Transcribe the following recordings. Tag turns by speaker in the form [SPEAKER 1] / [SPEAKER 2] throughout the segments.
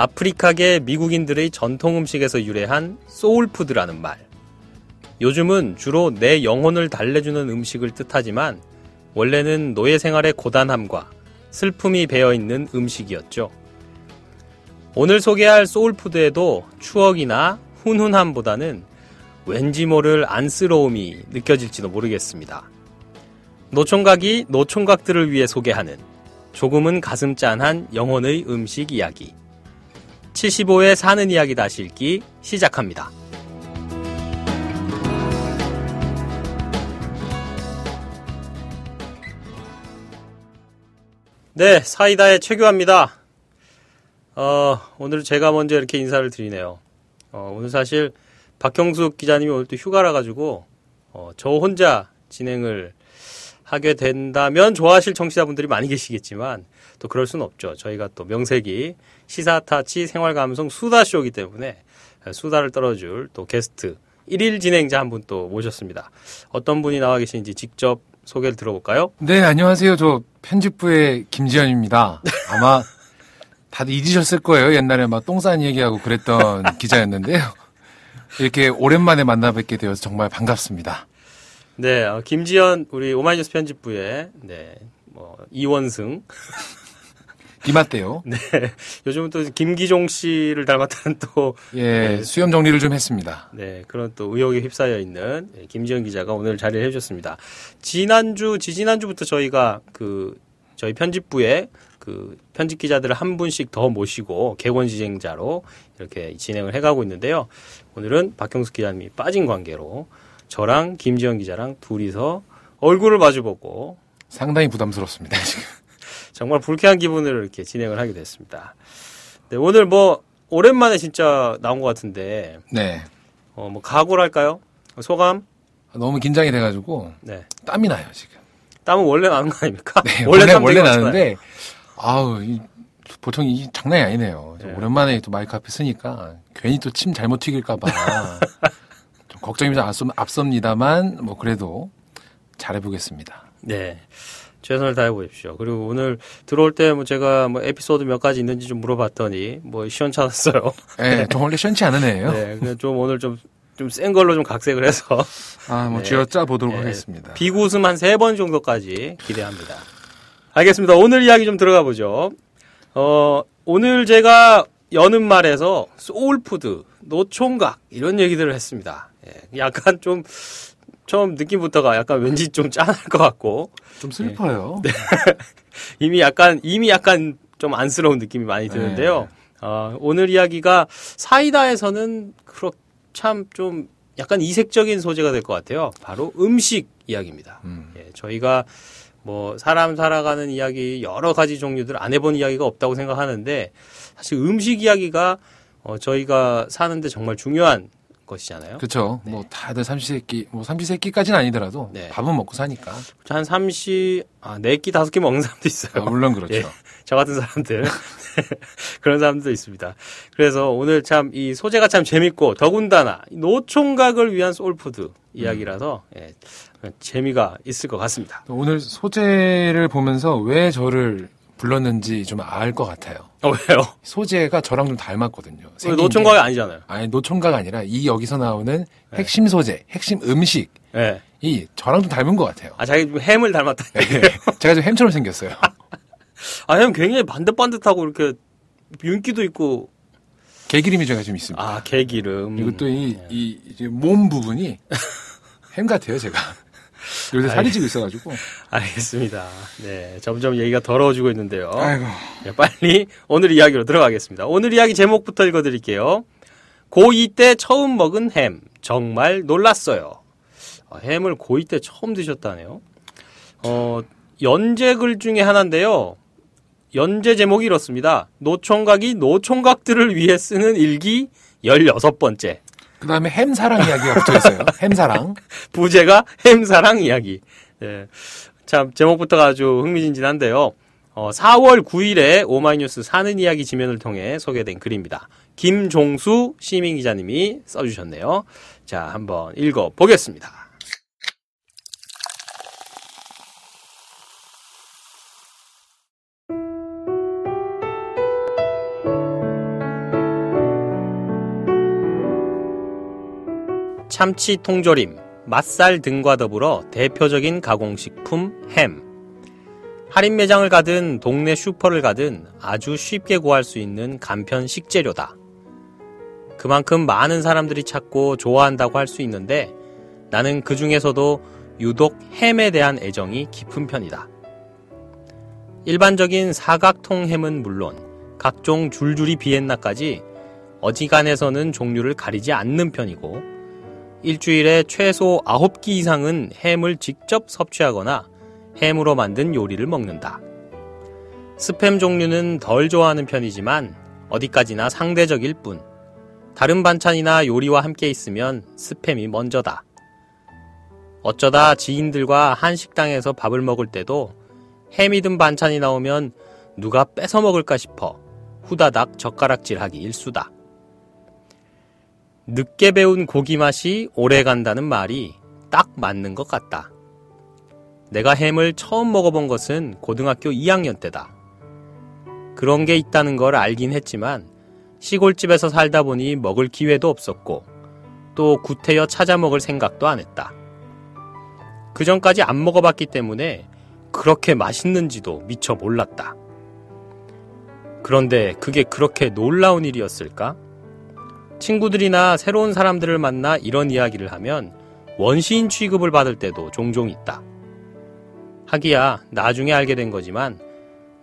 [SPEAKER 1] 아프리카계 미국인들의 전통 음식에서 유래한 소울푸드라는 말. 요즘은 주로 내 영혼을 달래주는 음식을 뜻하지만 원래는 노예 생활의 고단함과 슬픔이 배어 있는 음식이었죠. 오늘 소개할 소울푸드에도 추억이나 훈훈함보다는 왠지 모를 안쓰러움이 느껴질지도 모르겠습니다. 노총각이 노총각들을 위해 소개하는 조금은 가슴 짠한 영혼의 음식 이야기. 75회 사는 이야기 다시 읽기 시작합니다. 네, 사이다의 최규환입니다. 어, 오늘 제가 먼저 이렇게 인사를 드리네요. 어, 오늘 사실 박형숙 기자님이 오늘 또 휴가라 가지고 어, 저 혼자 진행을 하게 된다면 좋아하실 청취자분들이 많이 계시겠지만 또 그럴 수는 없죠. 저희가 또 명색이 시사타치 생활감성 수다쇼이기 때문에 수다를 떨어줄 또 게스트 1일 진행자 한 분 또 모셨습니다. 어떤 분이 나와 계신지 직접 소개를 들어볼까요?
[SPEAKER 2] 네, 안녕하세요. 저 편집부의 김지현입니다. 아마 다들 잊으셨을 거예요. 옛날에 막똥 싸는 얘기하고 그랬던 기자였는데요. 이렇게 오랜만에 만나 뵙게 되어서 정말 반갑습니다.
[SPEAKER 1] 네, 어, 김지현 우리 오마이뉴스 편집부의 네, 뭐 이원승
[SPEAKER 2] 비맞대요.
[SPEAKER 1] 네. 요즘은 또 김기종 씨를 닮았다는 또
[SPEAKER 2] 예,
[SPEAKER 1] 네.
[SPEAKER 2] 수염 정리를 좀 했습니다.
[SPEAKER 1] 네, 그런 또 의혹에 휩싸여 있는 예, 김지현 기자가 오늘 자리를 해주셨습니다. 지난주, 지지난주부터 저희가 그, 저희 편집부에 그 편집 기자들을 한 분씩 더 모시고 개원 진행자로 이렇게 진행을 해가고 있는데요. 오늘은 박형숙 기자님이 빠진 관계로 저랑 김지현 기자랑 둘이서 얼굴을 마주보고
[SPEAKER 2] 상당히 부담스럽습니다, 지금.
[SPEAKER 1] 정말 불쾌한 기분으로 이렇게 진행을 하게 됐습니다. 네, 오늘 뭐 오랜만에 진짜 나온 것 같은데
[SPEAKER 2] 네.
[SPEAKER 1] 어, 뭐 각오랄까요? 소감?
[SPEAKER 2] 너무 긴장이 돼가지고
[SPEAKER 1] 네.
[SPEAKER 2] 땀이 나요, 지금.
[SPEAKER 1] 땀은 원래 나는 거 아닙니까?
[SPEAKER 2] 네, 원래,
[SPEAKER 1] 땀
[SPEAKER 2] 원래. 나는데, 아우, 이, 보통 이 장난이 아니네요.
[SPEAKER 1] 네.
[SPEAKER 2] 오랜만에 또 마이크 앞에 쓰니까 괜히 또 침 잘못 튀길까봐 좀 걱정이 좀 앞섭, 앞섭니다만, 뭐 그래도 잘해보겠습니다.
[SPEAKER 1] 네. 최선을 다해 보십시오. 그리고 오늘 들어올 때 뭐 제가 뭐 에피소드 몇 가지 있는지 좀 물어봤더니 뭐 시원찮았어요.
[SPEAKER 2] 예, 좀 원래 시원치 않은 애예요.
[SPEAKER 1] 네. 그냥 좀 오늘 좀 좀 센 걸로 좀 각색을 해서
[SPEAKER 2] 아, 뭐
[SPEAKER 1] 네.
[SPEAKER 2] 쥐어짜 보도록
[SPEAKER 1] 네,
[SPEAKER 2] 하겠습니다.
[SPEAKER 1] 비웃음 한 세 번 정도까지 기대합니다. 알겠습니다. 오늘 이야기 좀 들어가 보죠. 어, 오늘 제가 여는 말에서 소울푸드, 노총각 이런 얘기들을 했습니다. 예, 약간 좀 처음 느낌부터가 약간 왠지 좀 짠할 것 같고
[SPEAKER 2] 좀 슬퍼요.
[SPEAKER 1] 이미 약간 이미 약간 좀 안쓰러운 느낌이 많이 드는데요. 어, 오늘 이야기가 사이다에서는 그렇 참 좀 약간 이색적인 소재가 될 것 같아요. 바로 음식 이야기입니다.
[SPEAKER 2] 음.
[SPEAKER 1] 예, 저희가 뭐 사람 살아가는 이야기 여러 가지 종류들 안 해본 이야기가 없다고 생각하는데 사실 음식 이야기가 어, 저희가 사는데 정말 중요한 것이잖아요.
[SPEAKER 2] 그렇죠. 뭐 다들 삼시세끼 뭐 삼시세끼까지는 아니더라도
[SPEAKER 1] 네.
[SPEAKER 2] 밥은 먹고 사니까.
[SPEAKER 1] 한 삼시 아, 네끼 다섯 끼 먹는 사람도 있어요.
[SPEAKER 2] 아, 물론 그렇죠.
[SPEAKER 1] 예. 저 같은 사람들 그런 사람들도 있습니다. 그래서 오늘 참 이 소재가 참 재밌고 더군다나 이 노총각을 위한 소울푸드 이야기라서 예, 재미가 있을 것 같습니다.
[SPEAKER 2] 오늘 소재를 보면서 왜 저를 불렀는지 좀 알 것 같아요.
[SPEAKER 1] 어, 왜요?
[SPEAKER 2] 소재가 저랑 좀 닮았거든요.
[SPEAKER 1] 노총각이
[SPEAKER 2] 게.
[SPEAKER 1] 아니잖아요.
[SPEAKER 2] 아니 노총각 아니라 이 여기서 나오는 핵심 소재, 핵심 음식이
[SPEAKER 1] 예.
[SPEAKER 2] 저랑 좀 닮은 것 같아요.
[SPEAKER 1] 아 자기 좀 햄을
[SPEAKER 2] 예.
[SPEAKER 1] 얘기예요.
[SPEAKER 2] 제가 좀 햄처럼 생겼어요.
[SPEAKER 1] 아, 형 굉장히 반듯반듯하고 이렇게 윤기도 있고
[SPEAKER 2] 개기름이 제가 좀 있습니다.
[SPEAKER 1] 아 개기름
[SPEAKER 2] 그리고 또 이 이 몸 부분이 햄 같아요, 제가. 요새 살이 찌고 있어가지고.
[SPEAKER 1] 알겠습니다. 네, 점점 얘기가 더러워지고 있는데요.
[SPEAKER 2] 아이고.
[SPEAKER 1] 네, 빨리 오늘 이야기로 들어가겠습니다. 오늘 이야기 제목부터 읽어드릴게요. 고2 때 처음 먹은 햄 정말 놀랐어요. 아, 햄을 고2 때 처음 드셨다네요. 어, 연재글 중에 하나인데요. 연재 제목이 이렇습니다. 노총각이 노총각들을 위해 쓰는 일기 16번째.
[SPEAKER 2] 그 다음에 햄 사랑 이야기가 붙어 있어요. 햄 사랑.
[SPEAKER 1] 부제가 햄사랑 이야기. 예. 참, 제목부터가 아주 흥미진진한데요. 어, 4월 9일에 오마이뉴스 사는 이야기 지면을 통해 소개된 글입니다. 김종수 시민 기자님이 써주셨네요. 자, 한번 읽어보겠습니다. 참치 통조림, 맛살 등과 더불어 대표적인 가공식품 햄. 할인 매장을 가든 동네 슈퍼를 가든 아주 쉽게 구할 수 있는 간편 식재료다. 그만큼 많은 사람들이 찾고 좋아한다고 할 수 있는데 나는 그 중에서도 유독 햄에 대한 애정이 깊은 편이다. 일반적인 사각통 햄은 물론 각종 줄줄이 비엔나까지 어지간해서는 종류를 가리지 않는 편이고 일주일에 최소 9끼 이상은 햄을 직접 섭취하거나 햄으로 만든 요리를 먹는다. 스팸 종류는 덜 좋아하는 편이지만 어디까지나 상대적일 뿐. 다른 반찬이나 요리와 함께 있으면 스팸이 먼저다. 어쩌다 지인들과 한식당에서 밥을 먹을 때도 햄이 든 반찬이 나오면 누가 뺏어 먹을까 싶어 후다닥 젓가락질 하기 일수다. 늦게 배운 고기 맛이 오래 간다는 말이 딱 맞는 것 같다. 내가 햄을 처음 먹어본 것은 고등학교 2학년 때다. 그런 게 있다는 걸 알긴 했지만 시골집에서 살다 보니 먹을 기회도 없었고 또 구태여 찾아 먹을 생각도 안 했다. 그 전까지 안 먹어봤기 때문에 그렇게 맛있는지도 미처 몰랐다. 그런데 그게 그렇게 놀라운 일이었을까? 친구들이나 새로운 사람들을 만나 이런 이야기를 하면 원시인 취급을 받을 때도 종종 있다. 하기야 나중에 알게 된 거지만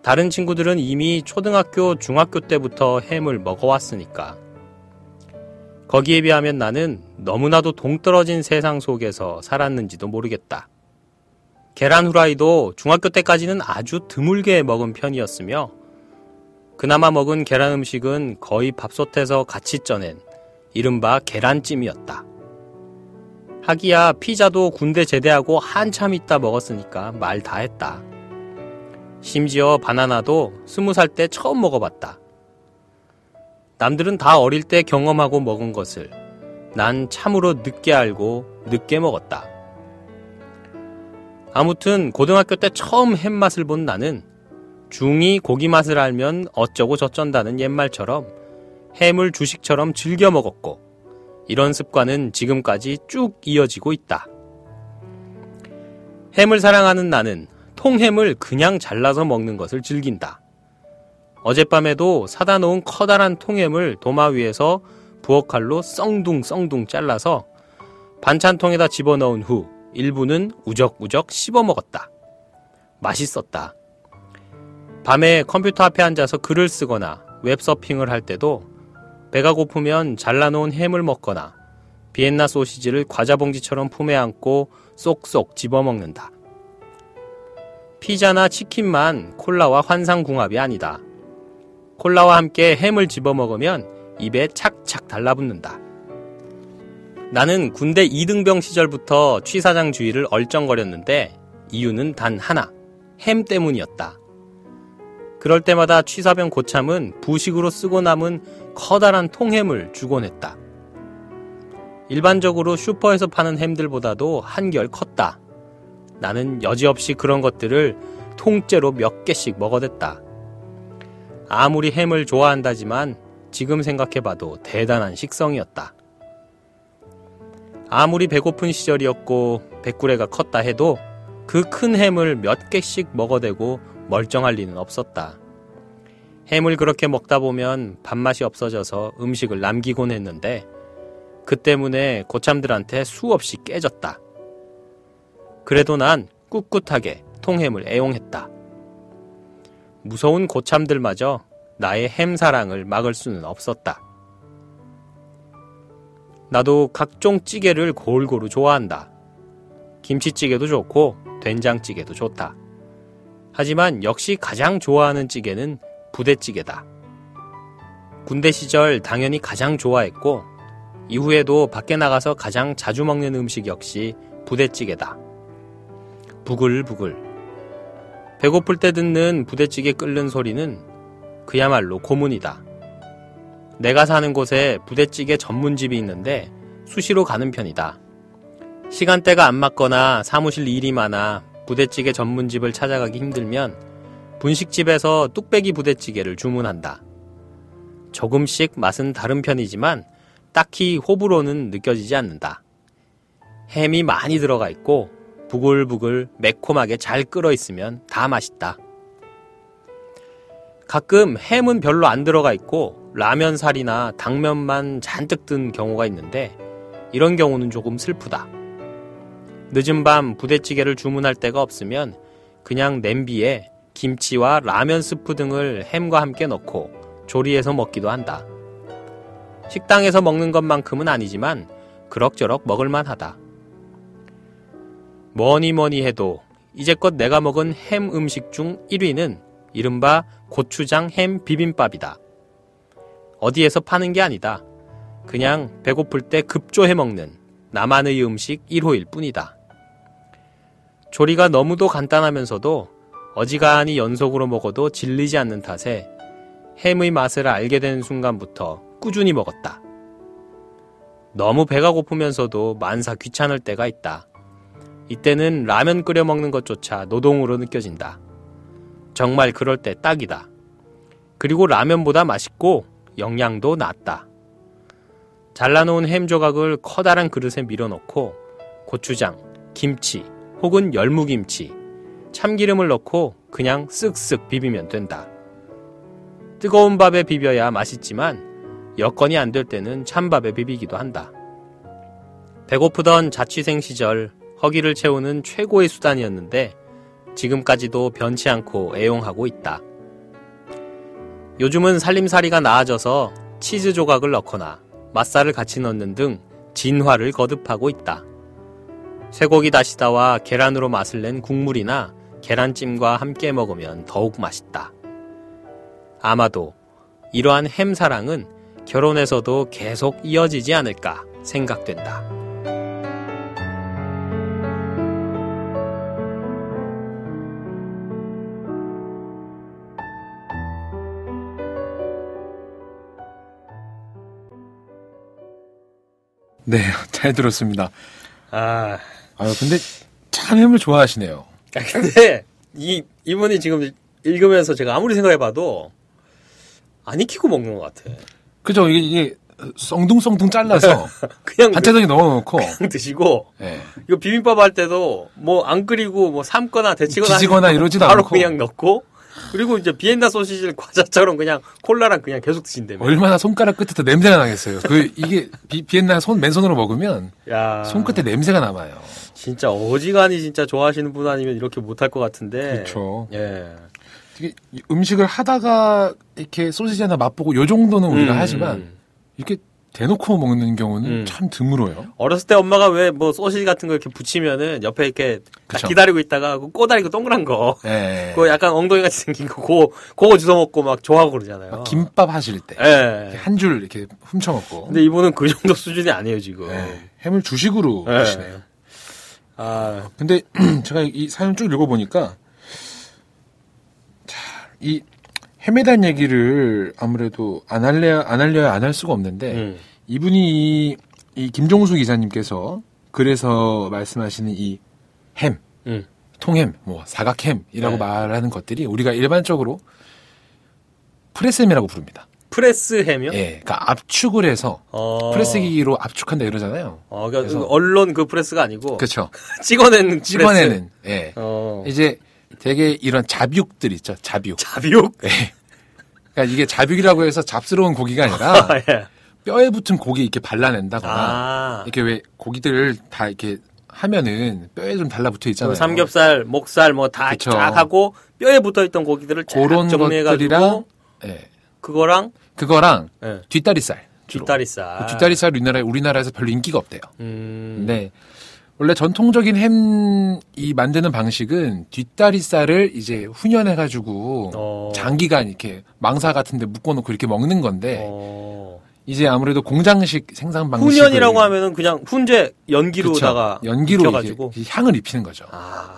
[SPEAKER 1] 다른 친구들은 이미 초등학교, 중학교 때부터 햄을 먹어왔으니까. 거기에 비하면 나는 너무나도 동떨어진 세상 속에서 살았는지도 모르겠다. 계란 후라이도 중학교 때까지는 아주 드물게 먹은 편이었으며 그나마 먹은 계란 음식은 거의 밥솥에서 같이 쪄낸 이른바 계란찜이었다. 하기야 피자도 군대 제대하고 한참 있다 먹었으니까 말 다 했다. 심지어 바나나도 스무 살 때 처음 먹어봤다. 남들은 다 어릴 때 경험하고 먹은 것을 난 참으로 늦게 알고 늦게 먹었다. 아무튼 고등학교 때 처음 햄 맛을 본 나는 중이 고기 맛을 알면 어쩌고 저쩐다는 옛말처럼 햄을 주식처럼 즐겨 먹었고 이런 습관은 지금까지 쭉 이어지고 있다. 햄을 사랑하는 나는 통햄을 그냥 잘라서 먹는 것을 즐긴다. 어젯밤에도 사다 놓은 커다란 통햄을 도마 위에서 부엌칼로 썽둥썽둥 잘라서 반찬통에다 집어넣은 후 일부는 우적우적 씹어 먹었다. 맛있었다. 밤에 컴퓨터 앞에 앉아서 글을 쓰거나 웹서핑을 할 때도 배가 고프면 잘라놓은 햄을 먹거나 비엔나 소시지를 과자 봉지처럼 품에 안고 쏙쏙 집어먹는다. 피자나 치킨만 콜라와 환상궁합이 아니다. 콜라와 함께 햄을 집어먹으면 입에 착착 달라붙는다. 나는 군대 이등병 시절부터 취사장 주위를 얼쩡거렸는데 이유는 단 하나. 햄 때문이었다. 그럴 때마다 취사병 고참은 부식으로 쓰고 남은 커다란 통햄을 주곤 했다. 일반적으로 슈퍼에서 파는 햄들보다도 한결 컸다. 나는 여지없이 그런 것들을 통째로 몇 개씩 먹어댔다. 아무리 햄을 좋아한다지만 지금 생각해봐도 대단한 식성이었다. 아무리 배고픈 시절이었고 백구레가 컸다 해도 그 큰 햄을 몇 개씩 먹어대고 멀쩡할 리는 없었다. 햄을 그렇게 먹다 보면 밥맛이 없어져서 음식을 남기곤 했는데 그 때문에 고참들한테 수없이 깨졌다. 그래도 난 꿋꿋하게 통햄을 애용했다. 무서운 고참들마저 나의 햄 사랑을 막을 수는 없었다. 나도 각종 찌개를 골고루 좋아한다. 김치찌개도 좋고 된장찌개도 좋다. 하지만 역시 가장 좋아하는 찌개는 부대찌개다. 군대 시절 당연히 가장 좋아했고 이후에도 밖에 나가서 가장 자주 먹는 음식 역시 부대찌개다. 부글부글. 배고플 때 듣는 부대찌개 끓는 소리는 그야말로 고문이다. 내가 사는 곳에 부대찌개 전문집이 있는데 수시로 가는 편이다. 시간대가 안 맞거나 사무실 일이 많아 부대찌개 전문집을 찾아가기 힘들면 분식집에서 뚝배기 부대찌개를 주문한다. 조금씩 맛은 다른 편이지만 딱히 호불호는 느껴지지 않는다. 햄이 많이 들어가 있고 부글부글 매콤하게 잘 끓어 있으면 다 맛있다. 가끔 햄은 별로 안 들어가 있고 라면 살이나 당면만 잔뜩 든 경우가 있는데 이런 경우는 조금 슬프다. 늦은 밤 부대찌개를 주문할 데가 없으면 그냥 냄비에 김치와 라면 스프 등을 햄과 함께 넣고 조리해서 먹기도 한다. 식당에서 먹는 것만큼은 아니지만 그럭저럭 먹을만 하다. 뭐니 뭐니 해도 이제껏 내가 먹은 햄 음식 중 1위는 이른바 고추장 햄 비빔밥이다. 어디에서 파는 게 아니다. 그냥 배고플 때 급조해 먹는 나만의 음식 1호일 뿐이다. 조리가 너무도 간단하면서도 어지간히 연속으로 먹어도 질리지 않는 탓에 햄의 맛을 알게 된 순간부터 꾸준히 먹었다. 너무 배가 고프면서도 만사 귀찮을 때가 있다. 이때는 라면 끓여 먹는 것조차 노동으로 느껴진다. 정말 그럴 때 딱이다. 그리고 라면보다 맛있고 영양도 낮다. 잘라놓은 햄 조각을 커다란 그릇에 밀어넣고 고추장, 김치 혹은 열무김치, 참기름을 넣고 그냥 쓱쓱 비비면 된다. 뜨거운 밥에 비벼야 맛있지만 여건이 안 될 때는 찬밥에 비비기도 한다. 배고프던 자취생 시절 허기를 채우는 최고의 수단이었는데 지금까지도 변치 않고 애용하고 있다. 요즘은 살림살이가 나아져서 치즈 조각을 넣거나 맛살을 같이 넣는 등 진화를 거듭하고 있다. 쇠고기 다시다와 계란으로 맛을 낸 국물이나 계란찜과 함께 먹으면 더욱 맛있다. 아마도 이러한 햄 사랑은 결혼에서도 계속 이어지지 않을까 생각된다.
[SPEAKER 2] 네, 잘 들었습니다.
[SPEAKER 1] 아,
[SPEAKER 2] 아유, 근데 참 햄을 좋아하시네요.
[SPEAKER 1] 아, 근데 이 이분이 지금 읽으면서 제가 아무리 생각해봐도 안 익히고 먹는 것 같아.
[SPEAKER 2] 그죠? 이게, 이게 썽둥썽둥 잘라서
[SPEAKER 1] 그냥
[SPEAKER 2] 반찬통에 넣어놓고
[SPEAKER 1] 그냥 드시고
[SPEAKER 2] 예.
[SPEAKER 1] 이거 비빔밥 할 때도 뭐 안 끓이고 뭐 삶거나 데치거나
[SPEAKER 2] 지지거나 이러지도
[SPEAKER 1] 바로
[SPEAKER 2] 않고.
[SPEAKER 1] 그냥 넣고 그리고 이제 비엔나 소시지를 과자처럼 그냥 콜라랑 그냥 계속 드신다며.
[SPEAKER 2] 얼마나 손가락 끝에서 냄새가 나겠어요. 그 이게 비, 비엔나 손 맨손으로 먹으면
[SPEAKER 1] 야,
[SPEAKER 2] 손끝에 냄새가 남아요.
[SPEAKER 1] 진짜 어지간히 진짜 좋아하시는 분 아니면 이렇게 못할 것 같은데.
[SPEAKER 2] 그렇죠.
[SPEAKER 1] 예.
[SPEAKER 2] 음식을 하다가 이렇게 소시지 하나 맛보고 요 정도는 우리가
[SPEAKER 1] 음,
[SPEAKER 2] 하지만
[SPEAKER 1] 음.
[SPEAKER 2] 이렇게 대놓고 먹는 경우는
[SPEAKER 1] 음.
[SPEAKER 2] 참 드물어요.
[SPEAKER 1] 어렸을 때 엄마가 왜 뭐 소시지 같은 거 이렇게 붙이면은 옆에 이렇게. 기다리고 있다가 그 꼬다리고 동그란 거.
[SPEAKER 2] 예.
[SPEAKER 1] 그거 약간 엉덩이 같이 생긴 거, 그거, 그거 주워 먹고 막 좋아하고 그러잖아요.
[SPEAKER 2] 막 김밥 하실 때.
[SPEAKER 1] 예.
[SPEAKER 2] 한줄 이렇게 훔쳐 먹고.
[SPEAKER 1] 근데 이분은 그 정도 수준이 아니에요, 지금.
[SPEAKER 2] 네. 햄을 주식으로
[SPEAKER 1] 네.
[SPEAKER 2] 드시네요.
[SPEAKER 1] 아,
[SPEAKER 2] 근데 제가 이 사연 쭉 읽어보니까 자, 이 햄에 대한 얘기를 아무래도 안 할래야 안 할래야 안 할 수가 없는데
[SPEAKER 1] 음.
[SPEAKER 2] 이분이 이, 이 김종수 기자님께서 그래서 말씀하시는 이 햄,
[SPEAKER 1] 음.
[SPEAKER 2] 통햄, 뭐 사각햄이라고
[SPEAKER 1] 네.
[SPEAKER 2] 말하는 것들이 우리가 일반적으로 프레스햄이라고 부릅니다.
[SPEAKER 1] 프레스 햄이요?
[SPEAKER 2] 예, 그러니까 압축을 해서
[SPEAKER 1] 어.
[SPEAKER 2] 프레스 기기로 압축한다 이러잖아요.
[SPEAKER 1] 어, 그러니까
[SPEAKER 2] 그래서-
[SPEAKER 1] 언론 그 프레스가 아니고
[SPEAKER 2] 그렇죠.
[SPEAKER 1] 찍어내는
[SPEAKER 2] 찍어내는.
[SPEAKER 1] 프레스.
[SPEAKER 2] 예.
[SPEAKER 1] 어.
[SPEAKER 2] 이제 되게 이런 잡육들 있죠. 잡육.
[SPEAKER 1] 잡육.
[SPEAKER 2] 예. 그러니까 이게 잡육이라고 해서 잡스러운 고기가 아니라
[SPEAKER 1] 예.
[SPEAKER 2] 뼈에 붙은 고기 이렇게 발라낸다거나
[SPEAKER 1] 아.
[SPEAKER 2] 이렇게 왜 고기들을 다 이렇게 하면은 뼈에 좀 달라붙어 있잖아요.
[SPEAKER 1] 그 삼겹살, 목살 뭐 다. 쫙 하고 뼈에 붙어 있던 고기들을 쫙
[SPEAKER 2] 그런 것들이랑 예.
[SPEAKER 1] 그거랑
[SPEAKER 2] 그거랑
[SPEAKER 1] 예,
[SPEAKER 2] 뒷다리살. 주로.
[SPEAKER 1] 뒷다리살.
[SPEAKER 2] 그 뒷다리살 우리나라 우리나라에서 별로 인기가 없대요.
[SPEAKER 1] 음.
[SPEAKER 2] 근데 원래 전통적인 햄 이 만드는 방식은 뒷다리살을 이제 훈연해 가지고
[SPEAKER 1] 어.
[SPEAKER 2] 장기간 이렇게 망사 같은 데 묶어 놓고 이렇게 먹는 건데
[SPEAKER 1] 어.
[SPEAKER 2] 이제 아무래도 공장식 생산 방식
[SPEAKER 1] 훈연이라고 하면은 그냥 훈제 연기로다가
[SPEAKER 2] 연기로. 이제 향을 입히는 거죠.
[SPEAKER 1] 아.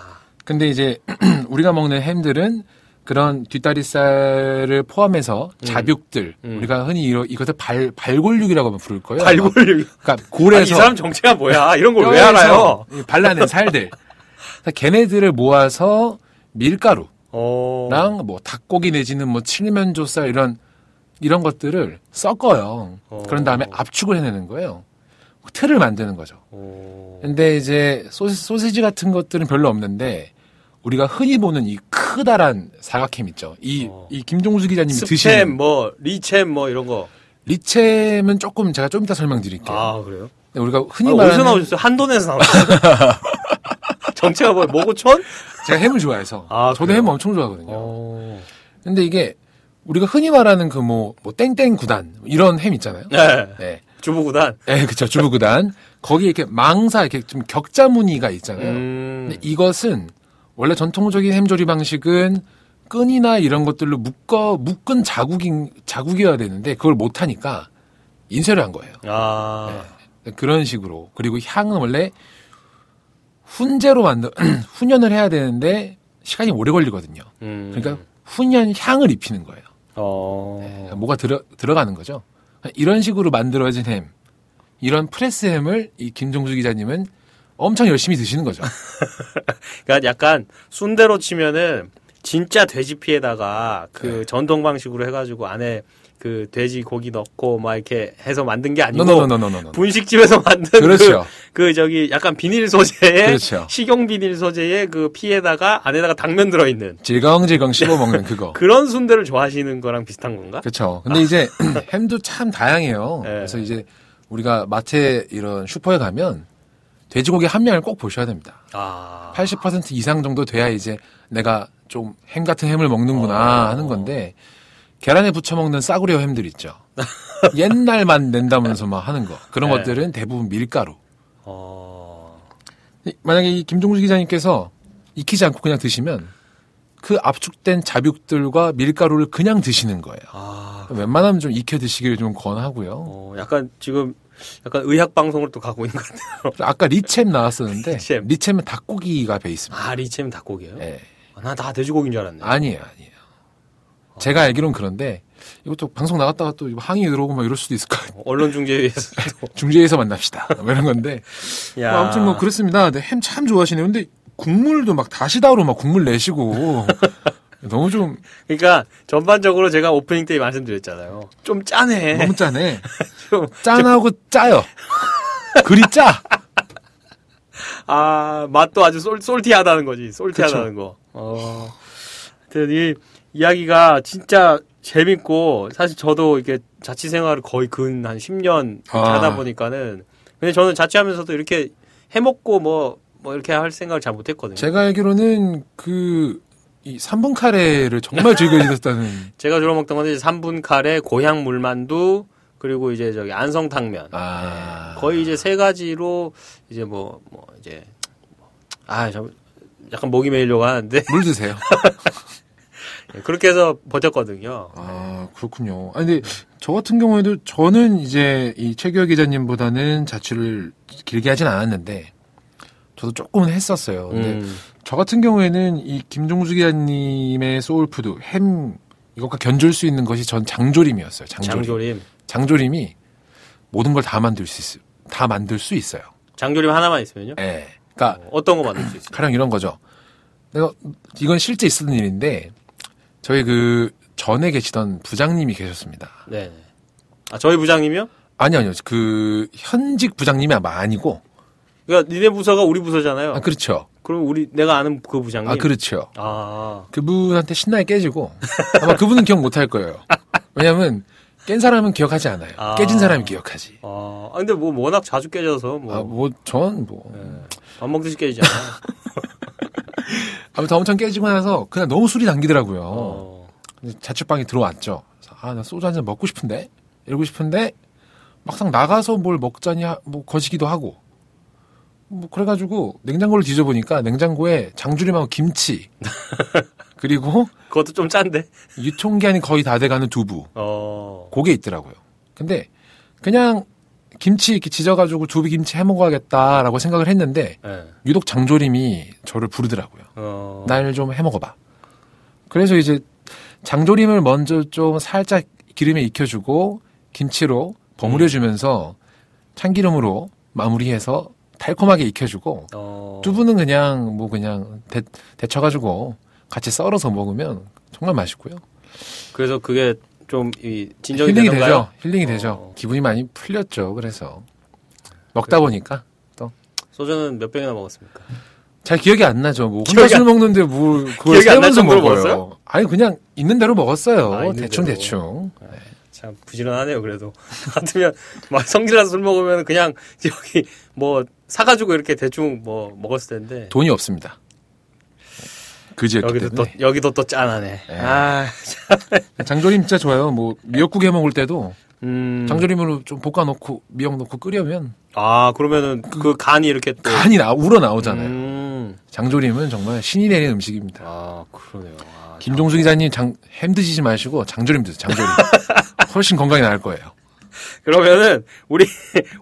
[SPEAKER 2] 근데 이제 우리가 먹는 햄들은 그런 뒷다리살을 포함해서 잡육들
[SPEAKER 1] 음.
[SPEAKER 2] 우리가 흔히 이러, 이것을 발 발골육이라고 부를 거예요.
[SPEAKER 1] 발골육.
[SPEAKER 2] 그러니까
[SPEAKER 1] 아니, 이
[SPEAKER 2] 골에서
[SPEAKER 1] 사람 정체가 뭐야? 이런 걸 왜 알아요?
[SPEAKER 2] 발라낸 살들. 걔네들을 모아서 밀가루랑
[SPEAKER 1] 어.
[SPEAKER 2] 뭐 닭고기 내지는 뭐 칠면조살 이런 이런 것들을 섞어요.
[SPEAKER 1] 어.
[SPEAKER 2] 그런 다음에 압축을 해내는 거예요. 틀을 만드는 거죠.
[SPEAKER 1] 어.
[SPEAKER 2] 근데 이제 소시, 소시지 같은 것들은 별로 없는데 우리가 흔히 보는 이 크다란 사각햄 있죠. 이,
[SPEAKER 1] 어.
[SPEAKER 2] 이 김종수 기자님이
[SPEAKER 1] 스팸,
[SPEAKER 2] 드시는
[SPEAKER 1] 뭐, 리챔, 뭐, 이런 거.
[SPEAKER 2] 리챔은 조금 제가 좀 이따 설명드릴게요.
[SPEAKER 1] 아, 그래요?
[SPEAKER 2] 근데 우리가 흔히
[SPEAKER 1] 아,
[SPEAKER 2] 말하는
[SPEAKER 1] 어디서 나오셨어요? 한돈에서 나오셨어요? 정체가 뭐예요? 모고촌?
[SPEAKER 2] 제가 햄을 좋아해서
[SPEAKER 1] 아,
[SPEAKER 2] 저도? 햄 엄청 좋아하거든요.
[SPEAKER 1] 어.
[SPEAKER 2] 근데 이게 우리가 흔히 말하는 그 뭐 뭐 땡땡 구단 이런 햄 있잖아요.
[SPEAKER 1] 네.
[SPEAKER 2] 네,
[SPEAKER 1] 주부 구단.
[SPEAKER 2] 네 그쵸 주부 구단 거기 이렇게 망사 이렇게 좀 격자 무늬가 있잖아요.
[SPEAKER 1] 음.
[SPEAKER 2] 근데 이것은 원래 전통적인 햄조리 방식은 끈이나 이런 것들로 묶어 묶은 자국이 자국이어야 되는데 그걸 못 하니까 인쇄를 한 거예요.
[SPEAKER 1] 아.
[SPEAKER 2] 그런 식으로 그리고 향은 원래 훈제로 만든 훈연을 해야 되는데 시간이 오래 걸리거든요.
[SPEAKER 1] 음.
[SPEAKER 2] 그러니까 훈연 향을 입히는 거예요.
[SPEAKER 1] 어.
[SPEAKER 2] 뭐가 들어 들어가는 거죠. 이런 식으로 만들어진 햄, 이런 프레스 햄을 이 김종수 기자님은 엄청 열심히 드시는 거죠.
[SPEAKER 1] 그러니까 약간 순대로 치면은 진짜 돼지 피에다가 그
[SPEAKER 2] 네.
[SPEAKER 1] 전통 방식으로 해가지고 안에 그 돼지 고기 넣고 막 이렇게 해서 만든 게 아니고
[SPEAKER 2] 노노노노노노.
[SPEAKER 1] 분식집에서 만든
[SPEAKER 2] 그렇죠.
[SPEAKER 1] 그, 그 저기 약간 비닐 소재에
[SPEAKER 2] 그렇죠.
[SPEAKER 1] 식용 비닐 소재에 그 피에다가 안에다가 당면 들어 있는
[SPEAKER 2] 질겅질겅 씹어 먹는 그거.
[SPEAKER 1] 그런 순대를 좋아하시는 거랑 비슷한 건가?
[SPEAKER 2] 그렇죠. 근데 이제 햄도 참 다양해요.
[SPEAKER 1] 네.
[SPEAKER 2] 그래서 이제 우리가 마트에 이런 슈퍼에 가면 돼지고기 함량을 꼭 보셔야 됩니다.
[SPEAKER 1] 아.
[SPEAKER 2] 80% 이상 정도 돼야 이제 내가 좀 햄 같은 햄을 먹는구나
[SPEAKER 1] 어.
[SPEAKER 2] 하는 건데 계란에 부쳐 먹는 싸구려 햄들 있죠. 옛날만 낸다면서 막 하는 거. 그런
[SPEAKER 1] 네.
[SPEAKER 2] 것들은 대부분 밀가루.
[SPEAKER 1] 어.
[SPEAKER 2] 이- 만약에 이 김종수 기자님께서 익히지 않고 그냥 드시면 그 압축된 잡육들과 밀가루를 그냥 드시는 거예요.
[SPEAKER 1] 아.
[SPEAKER 2] 웬만하면 좀 익혀 드시길 좀 권하고요.
[SPEAKER 1] 어, 약간 지금 약간 의학 방송을 또 가고 있는 것 같아요.
[SPEAKER 2] 아까 리챔 나왔었는데
[SPEAKER 1] 리챔.
[SPEAKER 2] 리챔은 닭고기가 베이스입니다.
[SPEAKER 1] 아, 리챔 닭고기예요?
[SPEAKER 2] 예.
[SPEAKER 1] 아, 난 다 돼지고기인 줄 알았네.
[SPEAKER 2] 아니에요, 아니에요. 제가 알기로는 그런데 이것도 방송 나갔다가 또 항의 들어오고 막 이럴 수도 있을 것 같아요.
[SPEAKER 1] 언론 중재에서
[SPEAKER 2] 중재에서 만납시다. 뭐 이런 건데.
[SPEAKER 1] 야.
[SPEAKER 2] 뭐 아무튼 뭐 그렇습니다. 햄 참 좋아하시네요. 근데 국물도 막 다시다로 막 국물 내시고 너무 좀
[SPEAKER 1] 그러니까 전반적으로 제가 오프닝 때 말씀드렸잖아요. 좀 짜네.
[SPEAKER 2] 너무 짜네.
[SPEAKER 1] 좀,
[SPEAKER 2] 짠하고 짜요. 그리 짜.
[SPEAKER 1] 아 맛도 아주 솔, 솔티하다는 거지. 솔티하다는 거. 어. 하여튼 이 이야기가 진짜 재밌고 사실 저도 이렇게 자취 생활을 거의 근 한 10년
[SPEAKER 2] 아.
[SPEAKER 1] 하다 보니까는 근데 저는 자취하면서도 이렇게 해먹고 뭐뭐 이렇게 할 생각을 잘 못했거든요.
[SPEAKER 2] 제가 알기로는 그, 이 3분 카레를 정말 즐겨지셨다는.
[SPEAKER 1] 제가 주로 먹던 건 이제 3분 카레, 고향 물만두, 그리고 이제 저기 안성탕면.
[SPEAKER 2] 아.
[SPEAKER 1] 거의 이제 세 가지로 이제 뭐, 뭐 이제, 뭐, 아, 저, 약간 목이 메이려고 하는데.
[SPEAKER 2] 물 드세요.
[SPEAKER 1] 예, 그렇게 해서 버텼거든요.
[SPEAKER 2] 아, 그렇군요. 아니, 근데 저 같은 경우에도 저는 이제 이 최규호 기자님보다는 자취를 길게 하진 않았는데 저도 조금은 했었어요. 근데
[SPEAKER 1] 음,
[SPEAKER 2] 저 같은 경우에는 이 김종수 기자님의 소울푸드 햄 이것과 견줄 수 있는 것이 전 장조림이었어요. 장조림.
[SPEAKER 1] 장조림.
[SPEAKER 2] 이 모든 걸 다 만들 수 있어요. 다 만들 수 있어요.
[SPEAKER 1] 장조림 하나만 있으면요?
[SPEAKER 2] 예. 그러니까
[SPEAKER 1] 어떤 거 만들 수 있어요?
[SPEAKER 2] 가령 이런 거죠. 내가 이건 실제 있었던 일인데 저희 그 전에 계시던 부장님이 계셨습니다.
[SPEAKER 1] 네. 아, 저희 부장님이요?
[SPEAKER 2] 아니 아니요. 그 현직 부장님이 아마 아니고
[SPEAKER 1] 그러니까 니네 부서가 우리 부서잖아요.
[SPEAKER 2] 아 그렇죠.
[SPEAKER 1] 그럼 우리 내가 아는 그 부장님.
[SPEAKER 2] 아 그렇죠.
[SPEAKER 1] 아,
[SPEAKER 2] 그분한테 신나게 깨지고 아마 그분은 기억 못 할 거예요. 왜냐하면 깬 사람은 기억하지 않아요.
[SPEAKER 1] 아.
[SPEAKER 2] 깨진 사람이 기억하지.
[SPEAKER 1] 아, 근데 뭐 워낙 자주 깨져서 뭐,
[SPEAKER 2] 아 뭐
[SPEAKER 1] 전뭐밥 먹듯이 깨지잖아.
[SPEAKER 2] 아무튼 엄청 깨지고 나서 그냥 너무 술이 당기더라고요.
[SPEAKER 1] 어.
[SPEAKER 2] 자취방에 들어왔죠. 아 나 소주 한 잔 먹고 싶은데 이러고 싶은데 막상 나가서 뭘 먹자니 하- 뭐 거시기도 하고 뭐 그래가지고 냉장고를 뒤져보니까 냉장고에 장조림하고 김치 그리고
[SPEAKER 1] 그것도 좀 짠데.
[SPEAKER 2] 유통기한이 거의 다 돼가는 두부
[SPEAKER 1] 어.
[SPEAKER 2] 그게 있더라고요. 근데 그냥 김치 이렇게 지져가지고 두부 김치 해 먹어야겠다라고 생각을 했는데
[SPEAKER 1] 예.
[SPEAKER 2] 유독 장조림이 저를 부르더라고요.
[SPEAKER 1] 어.
[SPEAKER 2] 날 좀 해 먹어봐. 그래서 이제 장조림을 먼저 좀 살짝 기름에 익혀주고 김치로 버무려주면서 참기름으로 마무리해서 달콤하게 익혀주고
[SPEAKER 1] 어.
[SPEAKER 2] 두부는 그냥 뭐 그냥 데, 데쳐가지고 같이 썰어서 먹으면 정말 맛있고요.
[SPEAKER 1] 그래서 그게 좀 이 진정이
[SPEAKER 2] 힐링이
[SPEAKER 1] 되던가요?
[SPEAKER 2] 되죠. 힐링이
[SPEAKER 1] 어.
[SPEAKER 2] 되죠. 기분이 많이 풀렸죠. 그래서 먹다 보니까 또잘
[SPEAKER 1] 소주는 몇 병이나 먹었습니까?
[SPEAKER 2] 기억이 안 나죠. 뭐 혼자 술
[SPEAKER 1] 안-
[SPEAKER 2] 먹는데 뭘 그걸 세면서 먹어요. 아니 그냥 있는 대로 먹었어요.
[SPEAKER 1] 아, 있는
[SPEAKER 2] 대충
[SPEAKER 1] 대로.
[SPEAKER 2] 대충.
[SPEAKER 1] 참 부지런하네요. 그래도 같으면 막 성질나서 술 먹으면 그냥 여기 뭐 사가지고 이렇게 대충 뭐 먹었을 텐데
[SPEAKER 2] 돈이 없습니다. 그지였기
[SPEAKER 1] 여기도 또
[SPEAKER 2] 때문에.
[SPEAKER 1] 여기도 또 짠하네.
[SPEAKER 2] 네.
[SPEAKER 1] 아,
[SPEAKER 2] 장조림 진짜 좋아요. 뭐 미역국 해 먹을 때도
[SPEAKER 1] 음.
[SPEAKER 2] 장조림으로 좀 볶아 놓고 미역 넣고 끓여면
[SPEAKER 1] 아 그러면은 그 간이 이렇게 또
[SPEAKER 2] 간이 나 우러 나오잖아요.
[SPEAKER 1] 음.
[SPEAKER 2] 장조림은 정말 신이 내리는 음식입니다.
[SPEAKER 1] 아 그러네요. 아,
[SPEAKER 2] 김종수 기자님 장, 햄 드시지 마시고 장조림 드세요. 장조림. 훨씬 건강에 나을 거예요.
[SPEAKER 1] 그러면은 우리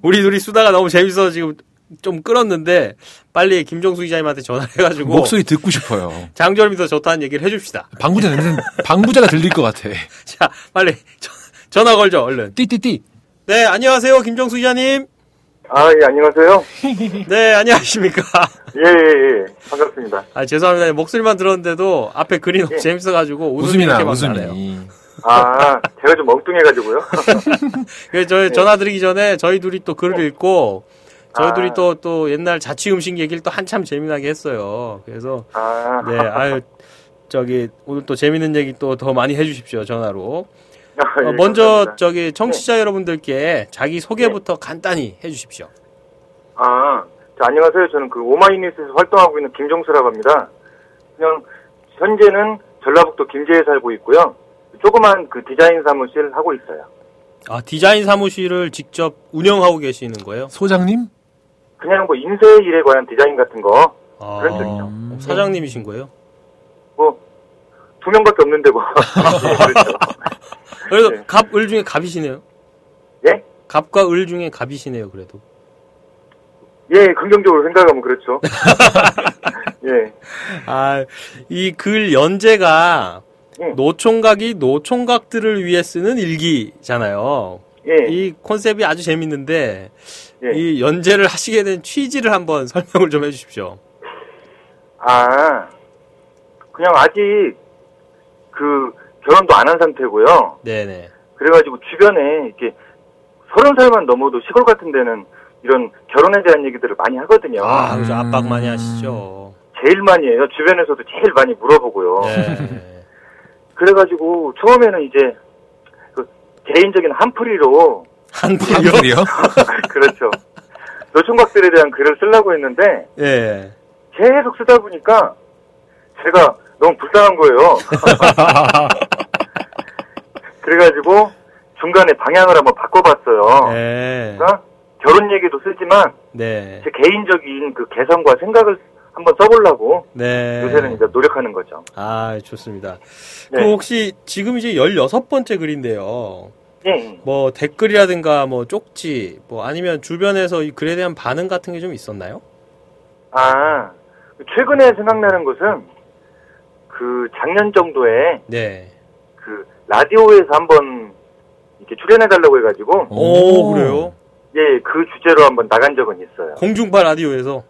[SPEAKER 1] 우리 둘이 수다가 너무 재밌어서 지금 좀 끌었는데 빨리 김종수 기자님한테 전화를 해가지고
[SPEAKER 2] 목소리 듣고 싶어요.
[SPEAKER 1] 장조림이 더 좋다는 얘기를 해줍시다.
[SPEAKER 2] 방부자 냄새, 방부자가 들릴 것 같아.
[SPEAKER 1] 자 빨리 전- 전화 걸죠 얼른.
[SPEAKER 2] 띠띠띠.
[SPEAKER 1] 네 안녕하세요 김종수 기자님.
[SPEAKER 3] 아, 예, 안녕하세요.
[SPEAKER 1] 네 안녕하십니까.
[SPEAKER 3] 예, 예, 예. 반갑습니다.
[SPEAKER 1] 아 죄송합니다 목소리만 들었는데도 앞에 글이 너무 재밌어가지고 웃음이
[SPEAKER 2] 웃음이 나,
[SPEAKER 1] 이렇게 막 나네요.
[SPEAKER 2] 웃음이.
[SPEAKER 3] 아, 제가 좀 엉뚱해가지고요.
[SPEAKER 1] 그래서 저희 전화 드리기 전에 저희 둘이 또 글을 읽고 저희
[SPEAKER 3] 아.
[SPEAKER 1] 또또 옛날 자취 음식 얘기를 또 한참 재미나게 했어요. 그래서
[SPEAKER 3] 아,
[SPEAKER 1] 네 아유 저기 오늘 또 재밌는 얘기 또 더 많이 해주십시오 전화로.
[SPEAKER 3] 아, 예,
[SPEAKER 1] 어, 먼저
[SPEAKER 3] 감사합니다.
[SPEAKER 1] 저기 청취자 여러분들께 자기 소개부터 간단히 해주십시오.
[SPEAKER 3] 아, 자, 안녕하세요. 저는 그 오마이뉴스에서 활동하고 있는 김종수라고 합니다. 그냥, 현재는 전라북도 김제에 살고 있고요. 조그만 그 디자인 사무실 하고 있어요.
[SPEAKER 1] 아 디자인 사무실을 직접 운영하고 계시는 거예요?
[SPEAKER 2] 소장님?
[SPEAKER 3] 그냥 뭐 인쇄 일에 관한 디자인 같은 거,
[SPEAKER 1] 아,
[SPEAKER 3] 그런 쪽이죠.
[SPEAKER 1] 어, 사장님이신 거예요?
[SPEAKER 3] 뭐, 두 명밖에 없는데 뭐. 예, 그렇죠.
[SPEAKER 1] 그래도
[SPEAKER 3] 네.
[SPEAKER 1] 갑, 을 중에 갑이시네요.
[SPEAKER 3] 예?
[SPEAKER 1] 갑과 을 중에 갑이시네요. 그래도.
[SPEAKER 3] 예, 긍정적으로 생각하면 그렇죠. 예.
[SPEAKER 1] 아, 이 글 연재가
[SPEAKER 3] 응.
[SPEAKER 1] 노총각이 노총각들을 위해 쓰는 일기잖아요.
[SPEAKER 3] 예.
[SPEAKER 1] 이 컨셉이 아주 재밌는데
[SPEAKER 3] 예.
[SPEAKER 1] 이 연재를 하시게 된 취지를 한번 설명을 좀 해주십시오.
[SPEAKER 3] 아, 그냥 아직 그 결혼도 안 한 상태고요.
[SPEAKER 1] 네네.
[SPEAKER 3] 그래가지고 주변에 이렇게 서른 살만 넘어도 시골 같은 데는 이런 결혼에 대한 얘기들을 많이 하거든요.
[SPEAKER 1] 아, 그죠.
[SPEAKER 2] 음.
[SPEAKER 1] 압박 많이 하시죠.
[SPEAKER 3] 제일 많이 해요. 주변에서도 제일 많이 물어보고요.
[SPEAKER 1] 네.
[SPEAKER 3] 그래가지고 처음에는 이제 그 개인적인 한풀이로
[SPEAKER 1] 한 풀이요?
[SPEAKER 2] 한 풀이요?
[SPEAKER 3] 그렇죠. 노총각들에 대한 글을 쓰려고 했는데
[SPEAKER 1] 예.
[SPEAKER 3] 계속 쓰다 보니까 제가 너무 불쌍한 거예요. 그래가지고 중간에 방향을 한번 바꿔봤어요.
[SPEAKER 1] 네.
[SPEAKER 3] 그러니까 결혼 얘기도 쓰지만
[SPEAKER 1] 네.
[SPEAKER 3] 제 개인적인 그 개성과 생각을 한번 써보려고
[SPEAKER 1] 네.
[SPEAKER 3] 요새는 이제 노력하는 거죠.
[SPEAKER 1] 아, 좋습니다.
[SPEAKER 3] 네.
[SPEAKER 1] 그 혹시 지금 이제 16번째 글인데요.
[SPEAKER 3] 예.
[SPEAKER 1] 뭐 댓글이라든가 뭐 쪽지 뭐 아니면 주변에서 이 글에 대한 반응 같은 게 좀 있었나요?
[SPEAKER 3] 아, 최근에 생각나는 것은 그 작년 정도에
[SPEAKER 1] 네.
[SPEAKER 3] 그 라디오에서 한번 이렇게 출연해 달라고 해가지고
[SPEAKER 1] 오, 그래요?
[SPEAKER 3] 예, 그 주제로 한번 나간 적은 있어요.
[SPEAKER 1] 공중파 라디오에서.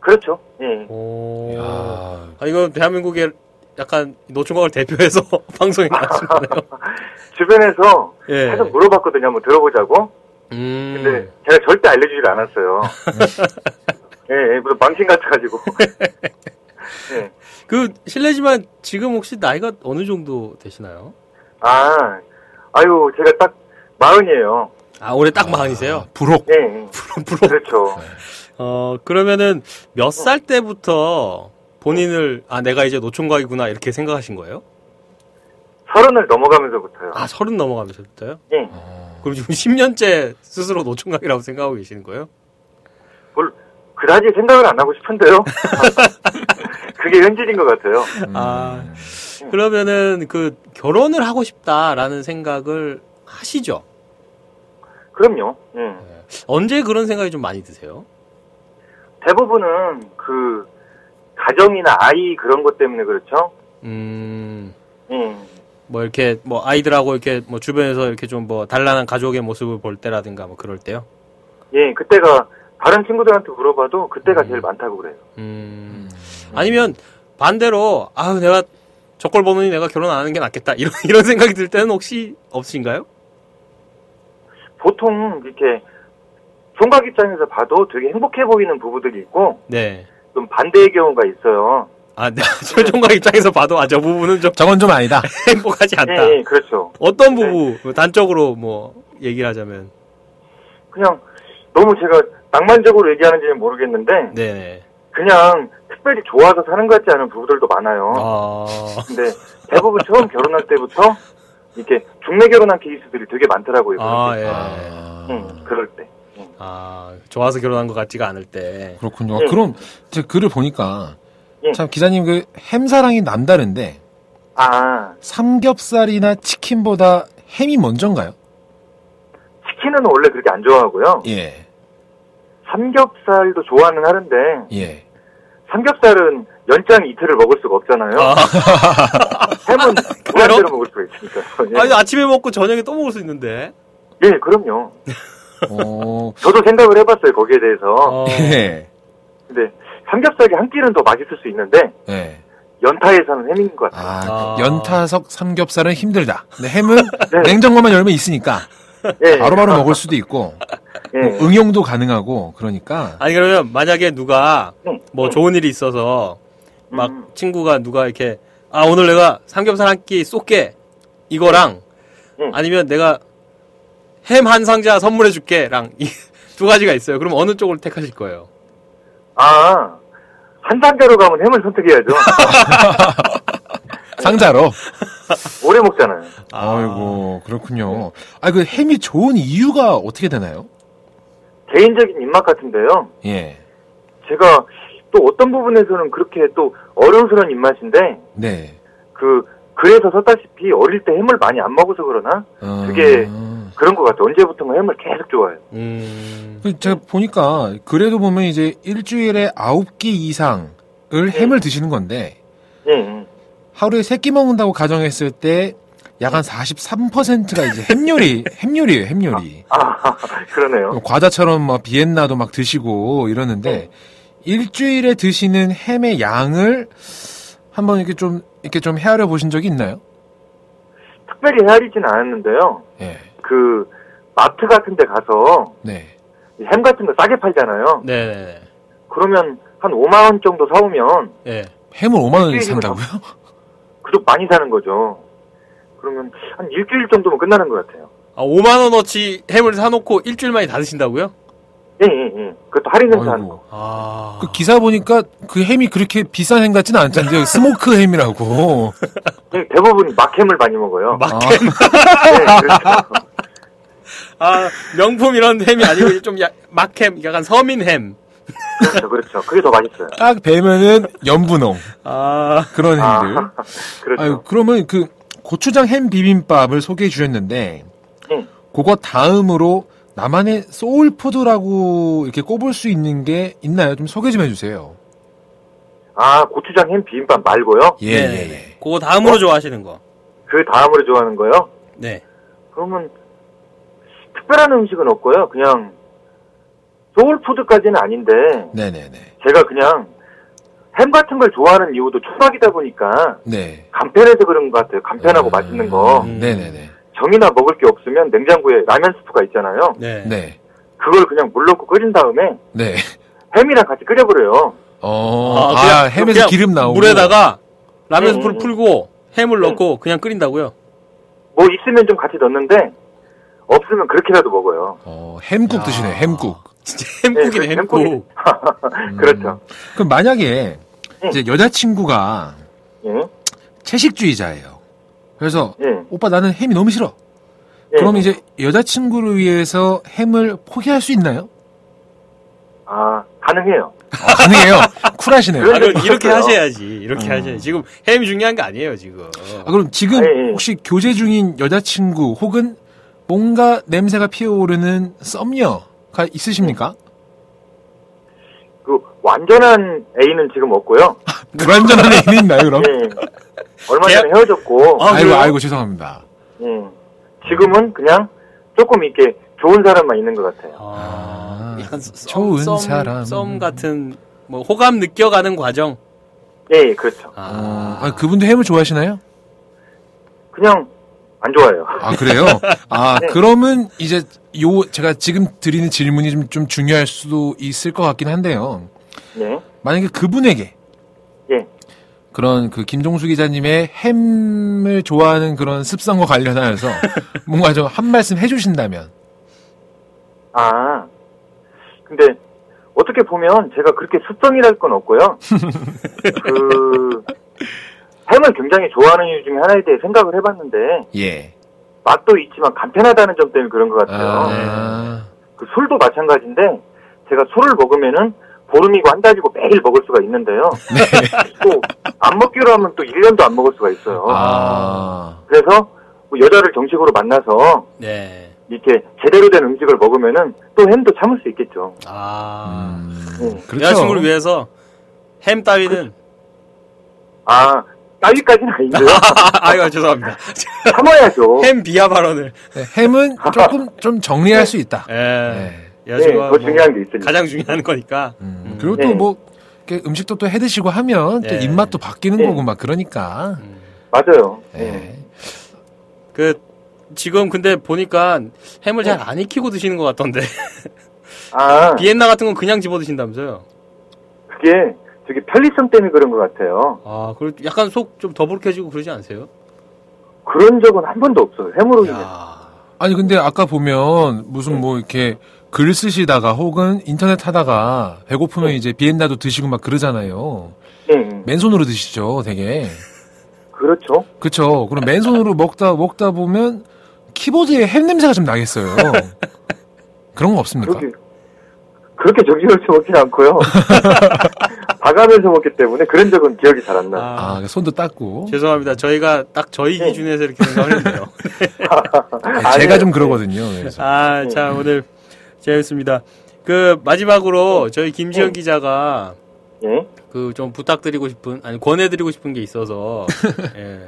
[SPEAKER 3] 그렇죠. 예.
[SPEAKER 1] 오.
[SPEAKER 2] 야,
[SPEAKER 1] 아, 이거 대한민국의 약간 노총각을 대표해서 방송에 나왔은 거네요.
[SPEAKER 3] 주변에서
[SPEAKER 1] 예.
[SPEAKER 3] 계속 물어봤거든요. 한번 들어보자고.
[SPEAKER 1] 음.
[SPEAKER 3] 근데 제가 절대 알려주질 않았어요. 예, 예, 무슨 망신 같아가지고. 예.
[SPEAKER 1] 그 실례지만 지금 혹시 나이가 어느 정도 되시나요?
[SPEAKER 3] 아, 아유, 제가 딱 마흔이에요.
[SPEAKER 1] 아, 올해 딱 마흔이세요?
[SPEAKER 2] 부록.
[SPEAKER 3] 예, 예.
[SPEAKER 1] 부러.
[SPEAKER 3] 그렇죠.
[SPEAKER 1] 어, 그러면은 몇 살 때부터 본인을 아, 내가 이제 노총각이구나 이렇게 생각하신 거예요?
[SPEAKER 3] 서른을 넘어가면서부터요.
[SPEAKER 1] 아, 서른 넘어가면서부터요?
[SPEAKER 3] 예.
[SPEAKER 1] 그럼 지금 10년째 스스로 노총각이라고 생각하고 계시는 거예요?
[SPEAKER 3] 뭘, 그다지 생각을 안 하고 싶은데요. 그게 현실인 것 같아요.
[SPEAKER 1] 아, 그러면은 그 결혼을 하고 싶다라는 생각을 하시죠?
[SPEAKER 3] 그럼요. 예.
[SPEAKER 1] 언제 그런 생각이 좀 많이 드세요?
[SPEAKER 3] 대부분은 그 가정이나 아이 그런 것 때문에 그렇죠.
[SPEAKER 1] 음,
[SPEAKER 3] 예.
[SPEAKER 1] 뭐 이렇게 뭐 아이들하고 이렇게 뭐 주변에서 이렇게 좀 뭐 단란한 가족의 모습을 볼 때라든가 뭐 그럴 때요?
[SPEAKER 3] 예, 그때가 다른 친구들한테 물어봐도 그때가 제일 많다고 그래요.
[SPEAKER 1] 음. 아니면 반대로 아 내가 저걸 보느니 내가 결혼 안 하는 게 낫겠다 이런 이런 생각이 들 때는 혹시 없으신가요?
[SPEAKER 3] 보통 이렇게 총각 입장에서 봐도 되게 행복해 보이는 부부들이 있고
[SPEAKER 1] 네.
[SPEAKER 3] 좀 반대의 경우가 있어요.
[SPEAKER 1] 아, 네. 철종각 입장에서 봐도 아 저 부부는 좀
[SPEAKER 2] 저건 좀 아니다.
[SPEAKER 1] 행복하지 않다.
[SPEAKER 3] 예, 예, 그렇죠.
[SPEAKER 1] 어떤 부부 뭐 단적으로 뭐 얘기를 하자면
[SPEAKER 3] 그냥 너무 제가 낭만적으로 얘기하는지는 모르겠는데
[SPEAKER 1] 네네.
[SPEAKER 3] 그냥 특별히 좋아서 사는 것 같지 않은 부부들도 많아요.
[SPEAKER 1] 아,
[SPEAKER 3] 근데 대부분 처음 결혼할 때부터 이렇게 중매 결혼한 케이스들이 되게 많더라고요.
[SPEAKER 1] 아. 예.
[SPEAKER 2] 아,
[SPEAKER 3] 응, 그럴 때.
[SPEAKER 1] 아, 좋아서 결혼한 것 같지가 않을 때.
[SPEAKER 2] 그렇군요.
[SPEAKER 3] 예.
[SPEAKER 2] 그럼 제 글을 보니까
[SPEAKER 3] 예.
[SPEAKER 2] 참 기자님 그 햄사랑이 남다른데
[SPEAKER 3] 아,
[SPEAKER 2] 삼겹살이나 치킨보다 햄이 먼저인가요?
[SPEAKER 3] 치킨은 원래 그렇게 안 좋아하고요.
[SPEAKER 2] 예.
[SPEAKER 3] 삼겹살도 좋아는 하는데
[SPEAKER 2] 예.
[SPEAKER 3] 삼겹살은 연장 이틀을 먹을 수가 없잖아요.
[SPEAKER 1] 아,
[SPEAKER 3] 햄은 무한대로 먹을 수가 있으니까. 예.
[SPEAKER 1] 아니, 아침에 먹고 저녁에 또 먹을 수 있는데.
[SPEAKER 3] 예, 그럼요.
[SPEAKER 2] 어,
[SPEAKER 3] 저도 생각을 해봤어요 거기에 대해서.
[SPEAKER 1] 어,
[SPEAKER 2] 예.
[SPEAKER 3] 근데 삼겹살이 한 끼는 더 맛있을 수 있는데
[SPEAKER 2] 예.
[SPEAKER 3] 연타에서는 햄인 것 같아요.
[SPEAKER 2] 아,
[SPEAKER 1] 아.
[SPEAKER 2] 연타석 삼겹살은 힘들다. 근데 햄은
[SPEAKER 3] 네.
[SPEAKER 2] 냉장고만 열면 있으니까
[SPEAKER 3] 예,
[SPEAKER 2] 바로바로 먹을 수도 있고
[SPEAKER 3] 예.
[SPEAKER 2] 뭐 응용도 가능하고 그러니까
[SPEAKER 1] 아니, 그러면 만약에 누가
[SPEAKER 3] 응,
[SPEAKER 1] 뭐
[SPEAKER 3] 응.
[SPEAKER 1] 좋은 일이 있어서 막
[SPEAKER 3] 음.
[SPEAKER 1] 친구가 누가 이렇게 아, 오늘 내가 삼겹살 한 끼 쏠게. 이거랑
[SPEAKER 3] 응.
[SPEAKER 1] 아니면 내가 햄 한 상자 선물해 줄게랑 이 두 가지가 있어요. 그럼 어느 쪽을 택하실 거예요?
[SPEAKER 3] 아, 한 단계로 가면 햄을 선택해야죠.
[SPEAKER 2] 상자로.
[SPEAKER 3] 오래 먹잖아요.
[SPEAKER 2] 아이고 그렇군요. 아 그 햄이 좋은 이유가 어떻게 되나요?
[SPEAKER 3] 개인적인 입맛 같은데요.
[SPEAKER 2] 예.
[SPEAKER 3] 제가 또 어떤 부분에서는 그렇게 또 어른스러운 입맛인데,
[SPEAKER 2] 네.
[SPEAKER 3] 그, 그래서 썼다시피 어릴 때 햄을 많이 안 먹어서 그러나?
[SPEAKER 2] 어,
[SPEAKER 3] 그게 그런 것 같아요. 언제부턴가 햄을 계속 좋아해요.
[SPEAKER 1] 음.
[SPEAKER 2] 그 제가 보니까 그래도 보면 이제 일주일에 아홉 끼 이상을 햄을 드시는 건데
[SPEAKER 3] 예, 예.
[SPEAKER 2] 하루에 세 끼 먹는다고 가정했을 때 약한 43%가 이제 햄 요리, 햄 요리예요, 햄 요리.
[SPEAKER 3] 아, 그러네요.
[SPEAKER 2] 과자처럼 막 비엔나도 막 드시고 이러는데 일주일에 드시는 햄의 양을 한번 이렇게 좀 이렇게 좀 헤아려 보신 적이 있나요?
[SPEAKER 3] 특별히 헤아리진 않았는데요.
[SPEAKER 2] 예.
[SPEAKER 3] 그, 마트 같은 데 가서
[SPEAKER 2] 네.
[SPEAKER 3] 이 햄 같은 거 싸게 팔잖아요.
[SPEAKER 1] 네네.
[SPEAKER 3] 그러면 한 5만 원 정도 사오면
[SPEAKER 1] 예.
[SPEAKER 2] 햄을 5만 원에 산다고요?
[SPEAKER 3] 그쪽 많이 사는 거죠. 그러면 한 일주일 정도면 끝나는 것 같아요.
[SPEAKER 1] 아, 5만 원어치 햄을 사놓고 일주일 만에 다 드신다고요?
[SPEAKER 3] 예, 예, 예. 그것도 할인 행사 하는 거.
[SPEAKER 2] 아. 그 기사 보니까 그 햄이 그렇게 비싼 햄 같지는 않던데요. 스모크 햄이라고.
[SPEAKER 3] 예, 대부분 막햄을 많이 먹어요.
[SPEAKER 1] 막,
[SPEAKER 3] 네, 그렇죠.
[SPEAKER 1] 아, 명품 이런 햄이 아니고 좀 야, 막햄, 약간 서민 햄.
[SPEAKER 3] 그렇죠, 그렇죠. 그게 더 맛있어요.
[SPEAKER 2] 딱 베면은 연분홍
[SPEAKER 1] 아,
[SPEAKER 2] 그런 햄들.
[SPEAKER 3] 아, 그렇죠.
[SPEAKER 2] 아유, 그러면 그 고추장 햄 비빔밥을 소개해 주셨는데,
[SPEAKER 3] 응.
[SPEAKER 2] 그거 다음으로 나만의 소울푸드라고 이렇게 꼽을 수 있는 게 있나요? 좀 소개 좀 해주세요.
[SPEAKER 3] 아, 고추장 햄 비빔밥 말고요?
[SPEAKER 2] 예,
[SPEAKER 1] 네.
[SPEAKER 2] 예, 예.
[SPEAKER 1] 그거 다음으로 좋아하시는 거.
[SPEAKER 3] 그 다음으로 좋아하는 거요?
[SPEAKER 1] 네.
[SPEAKER 3] 그러면 특별한 음식은 없고요. 그냥 소울푸드까지는 아닌데
[SPEAKER 2] 네네네.
[SPEAKER 3] 제가 그냥 햄 같은 걸 좋아하는 이유도 초밥이다 보니까
[SPEAKER 2] 네.
[SPEAKER 3] 간편해서 그런 것 같아요. 간편하고 맛있는 거.
[SPEAKER 1] 음.
[SPEAKER 2] 네네네.
[SPEAKER 3] 정이나 먹을 게 없으면 냉장고에 라면 스프가 있잖아요.
[SPEAKER 1] 네.
[SPEAKER 2] 네.
[SPEAKER 3] 그걸 그냥 물 넣고 끓인 다음에
[SPEAKER 2] 네.
[SPEAKER 3] 햄이랑 같이 끓여버려요.
[SPEAKER 2] 어,
[SPEAKER 1] 아,
[SPEAKER 2] 아,
[SPEAKER 1] 그냥-
[SPEAKER 2] 햄에서
[SPEAKER 1] 그냥
[SPEAKER 2] 기름 나오고.
[SPEAKER 1] 물에다가 라면
[SPEAKER 3] 음,
[SPEAKER 1] 스프를
[SPEAKER 3] 음.
[SPEAKER 1] 풀고 햄을
[SPEAKER 3] 음.
[SPEAKER 1] 넣고 그냥 끓인다고요?
[SPEAKER 3] 뭐 있으면 좀 같이 넣는데 없으면 그렇게라도 먹어요.
[SPEAKER 2] 어, 햄국
[SPEAKER 1] 야.
[SPEAKER 2] 드시네, 햄국.
[SPEAKER 1] 진짜 햄국이네,
[SPEAKER 3] 네,
[SPEAKER 1] 햄국.
[SPEAKER 3] 햄국이- 그렇죠.
[SPEAKER 2] 그럼 만약에
[SPEAKER 3] 응.
[SPEAKER 2] 이제 여자친구가
[SPEAKER 3] 예.
[SPEAKER 2] 채식주의자예요. 그래서
[SPEAKER 3] 예.
[SPEAKER 2] 오빠 나는 햄이 너무 싫어.
[SPEAKER 3] 예.
[SPEAKER 2] 그럼 이제 여자친구를 위해서 햄을 포기할 수 있나요?
[SPEAKER 3] 아 가능해요.
[SPEAKER 2] 아, 가능해요. 쿨하시네요.
[SPEAKER 3] 그런
[SPEAKER 1] 아, 그럼 이렇게
[SPEAKER 3] 있었어요.
[SPEAKER 1] 하셔야지. 이렇게 하셔야지. 지금 햄이 중요한 게 아니에요, 지금.
[SPEAKER 2] 아, 그럼 지금
[SPEAKER 3] 예, 예.
[SPEAKER 2] 혹시 교제 중인 여자친구 혹은 뭔가 냄새가 피어오르는 썸녀가 있으십니까?
[SPEAKER 3] 그 완전한 A는 지금 없고요.
[SPEAKER 2] 불완전한 애인이 있나요, 그럼?
[SPEAKER 3] 예. 얼마
[SPEAKER 1] 계약-
[SPEAKER 3] 전에 헤어졌고,
[SPEAKER 1] 아,
[SPEAKER 2] 아이고,
[SPEAKER 1] 그래요?
[SPEAKER 2] 아이고, 죄송합니다.
[SPEAKER 3] 예. 지금은 그냥 조금 이렇게 좋은 사람만 있는 것 같아요.
[SPEAKER 1] 아,
[SPEAKER 2] 아,
[SPEAKER 1] 약간 썸,
[SPEAKER 2] 좋은
[SPEAKER 1] 썸,
[SPEAKER 2] 사람.
[SPEAKER 1] 썸 같은 뭐 호감 느껴가는 과정.
[SPEAKER 3] 예, 예, 그렇죠.
[SPEAKER 2] 어,
[SPEAKER 1] 아,
[SPEAKER 2] 아, 그분도 햄을 좋아하시나요?
[SPEAKER 3] 그냥 안 좋아해요.
[SPEAKER 2] 아, 그래요? 아,
[SPEAKER 3] 네.
[SPEAKER 2] 그러면 이제 요, 제가 지금 드리는 질문이 좀, 좀 중요할 수도 있을 것 같긴 한데요.
[SPEAKER 3] 예.
[SPEAKER 2] 만약에 그분에게
[SPEAKER 3] 예.
[SPEAKER 2] 그런 그 김종수 기자님의 햄을 좋아하는 그런 습성과 관련하여서 뭔가 좀 한 말씀 해주신다면.
[SPEAKER 3] 아, 근데 어떻게 보면 제가 그렇게 습성이랄 건 없고요. 그 햄을 굉장히 좋아하는 이유 중에 하나에 대해 생각을 해봤는데
[SPEAKER 2] 예.
[SPEAKER 3] 맛도 있지만 간편하다는 점 때문에 그런 것 같아요.
[SPEAKER 2] 아,
[SPEAKER 3] 그 술도 마찬가지인데 제가 술을 먹으면은 보름이고 한 달이고 매일 먹을 수가 있는데요. 또안 먹기로 하면 또 1년도 안 먹을 수가 있어요.
[SPEAKER 2] 아,
[SPEAKER 3] 그래서 뭐 여자를 정식으로 만나서
[SPEAKER 1] 네.
[SPEAKER 3] 이렇게 제대로 된 음식을 먹으면은 또 햄도 참을 수 있겠죠.
[SPEAKER 1] 아.
[SPEAKER 2] 음,
[SPEAKER 3] 네.
[SPEAKER 2] 그렇죠.
[SPEAKER 1] 여자친구를 위해서 햄 따위는.
[SPEAKER 3] 아, 따위까지는 아닌데요.
[SPEAKER 1] 아, 이고 죄송합니다.
[SPEAKER 3] 참아야죠.
[SPEAKER 1] 햄 비하 발언을.
[SPEAKER 2] 네, 햄은 조금 좀 정리할 수 있다.
[SPEAKER 1] 예.
[SPEAKER 2] 네.
[SPEAKER 3] 네,
[SPEAKER 1] 여자친구가
[SPEAKER 3] 더 중요한 게 있으니까.
[SPEAKER 1] 가장 중요한 거니까.
[SPEAKER 2] 음,
[SPEAKER 1] 음.
[SPEAKER 2] 그리고
[SPEAKER 3] 네.
[SPEAKER 2] 또 뭐, 이렇게 음식도 또 해 드시고 하면 또
[SPEAKER 1] 네.
[SPEAKER 2] 입맛도 바뀌는
[SPEAKER 3] 네.
[SPEAKER 2] 거고 막 그러니까.
[SPEAKER 1] 음.
[SPEAKER 3] 맞아요.
[SPEAKER 2] 예.
[SPEAKER 3] 네.
[SPEAKER 1] 그 지금 근데 보니까 햄을 잘 안 익히고 드시는 것 같던데
[SPEAKER 3] 아,
[SPEAKER 1] 비엔나 같은 건 그냥 집어 드신다면서요?
[SPEAKER 3] 그게 저기 편리성 때문에 그런 것 같아요.
[SPEAKER 1] 아, 그리고 약간 속 좀 더부룩해지고 그러지 않으세요?
[SPEAKER 3] 그런 적은 한 번도 없어요. 햄으로 인해.
[SPEAKER 1] 야,
[SPEAKER 2] 아니 근데 아까 보면 무슨 뭐 이렇게 글 쓰시다가 혹은 인터넷 하다가 배고프면 이제 비엔나도 드시고 막 그러잖아요.
[SPEAKER 3] 네,
[SPEAKER 2] 맨손으로 드시죠, 되게.
[SPEAKER 3] 그렇죠.
[SPEAKER 2] 그쵸. 그럼 맨손으로 먹다 먹다 보면 키보드에 햄 냄새가 좀 나겠어요. 그런 거 없습니까?
[SPEAKER 3] 그렇게 그렇게 정신없이 먹진 않고요. 봐가면서 먹기 때문에 그런 적은 기억이 잘 안 나요.
[SPEAKER 1] 아,
[SPEAKER 2] 아, 손도 닦고.
[SPEAKER 1] 죄송합니다. 저희가 딱 저희
[SPEAKER 3] 네.
[SPEAKER 1] 기준에서 이렇게 생각을 했네요.
[SPEAKER 2] 네, 제가
[SPEAKER 3] 아니에요.
[SPEAKER 2] 좀 그러거든요. 그래서.
[SPEAKER 1] 아, 자, 오늘 재밌습니다. 그 마지막으로 저희 김지현
[SPEAKER 3] 네.
[SPEAKER 1] 기자가
[SPEAKER 3] 예.
[SPEAKER 1] 그좀 부탁드리고 싶은 아니 권해드리고 싶은 게 있어서 예.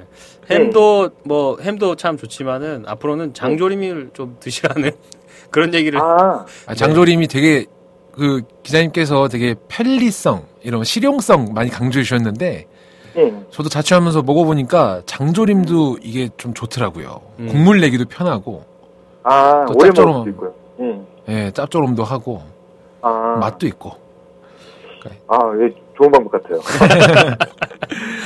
[SPEAKER 1] 햄도 뭐 햄도 참 좋지만은 앞으로는 장조림을 좀 드시라는 그런 얘기를
[SPEAKER 3] 아,
[SPEAKER 2] 아, 장조림이 되게 그 기자님께서 되게 편리성 이런 실용성 많이 강조해 주셨는데
[SPEAKER 3] 예.
[SPEAKER 2] 저도 자취하면서 먹어보니까 장조림도 이게 좀 좋더라고요.
[SPEAKER 1] 음.
[SPEAKER 2] 국물 내기도 편하고,
[SPEAKER 3] 아,
[SPEAKER 2] 또
[SPEAKER 3] 오래. 먹을 수 있고요. 예.
[SPEAKER 2] 예, 짭조름도 하고,
[SPEAKER 3] 아,
[SPEAKER 2] 맛도 있고.
[SPEAKER 3] 아, 예, 좋은 방법 같아요.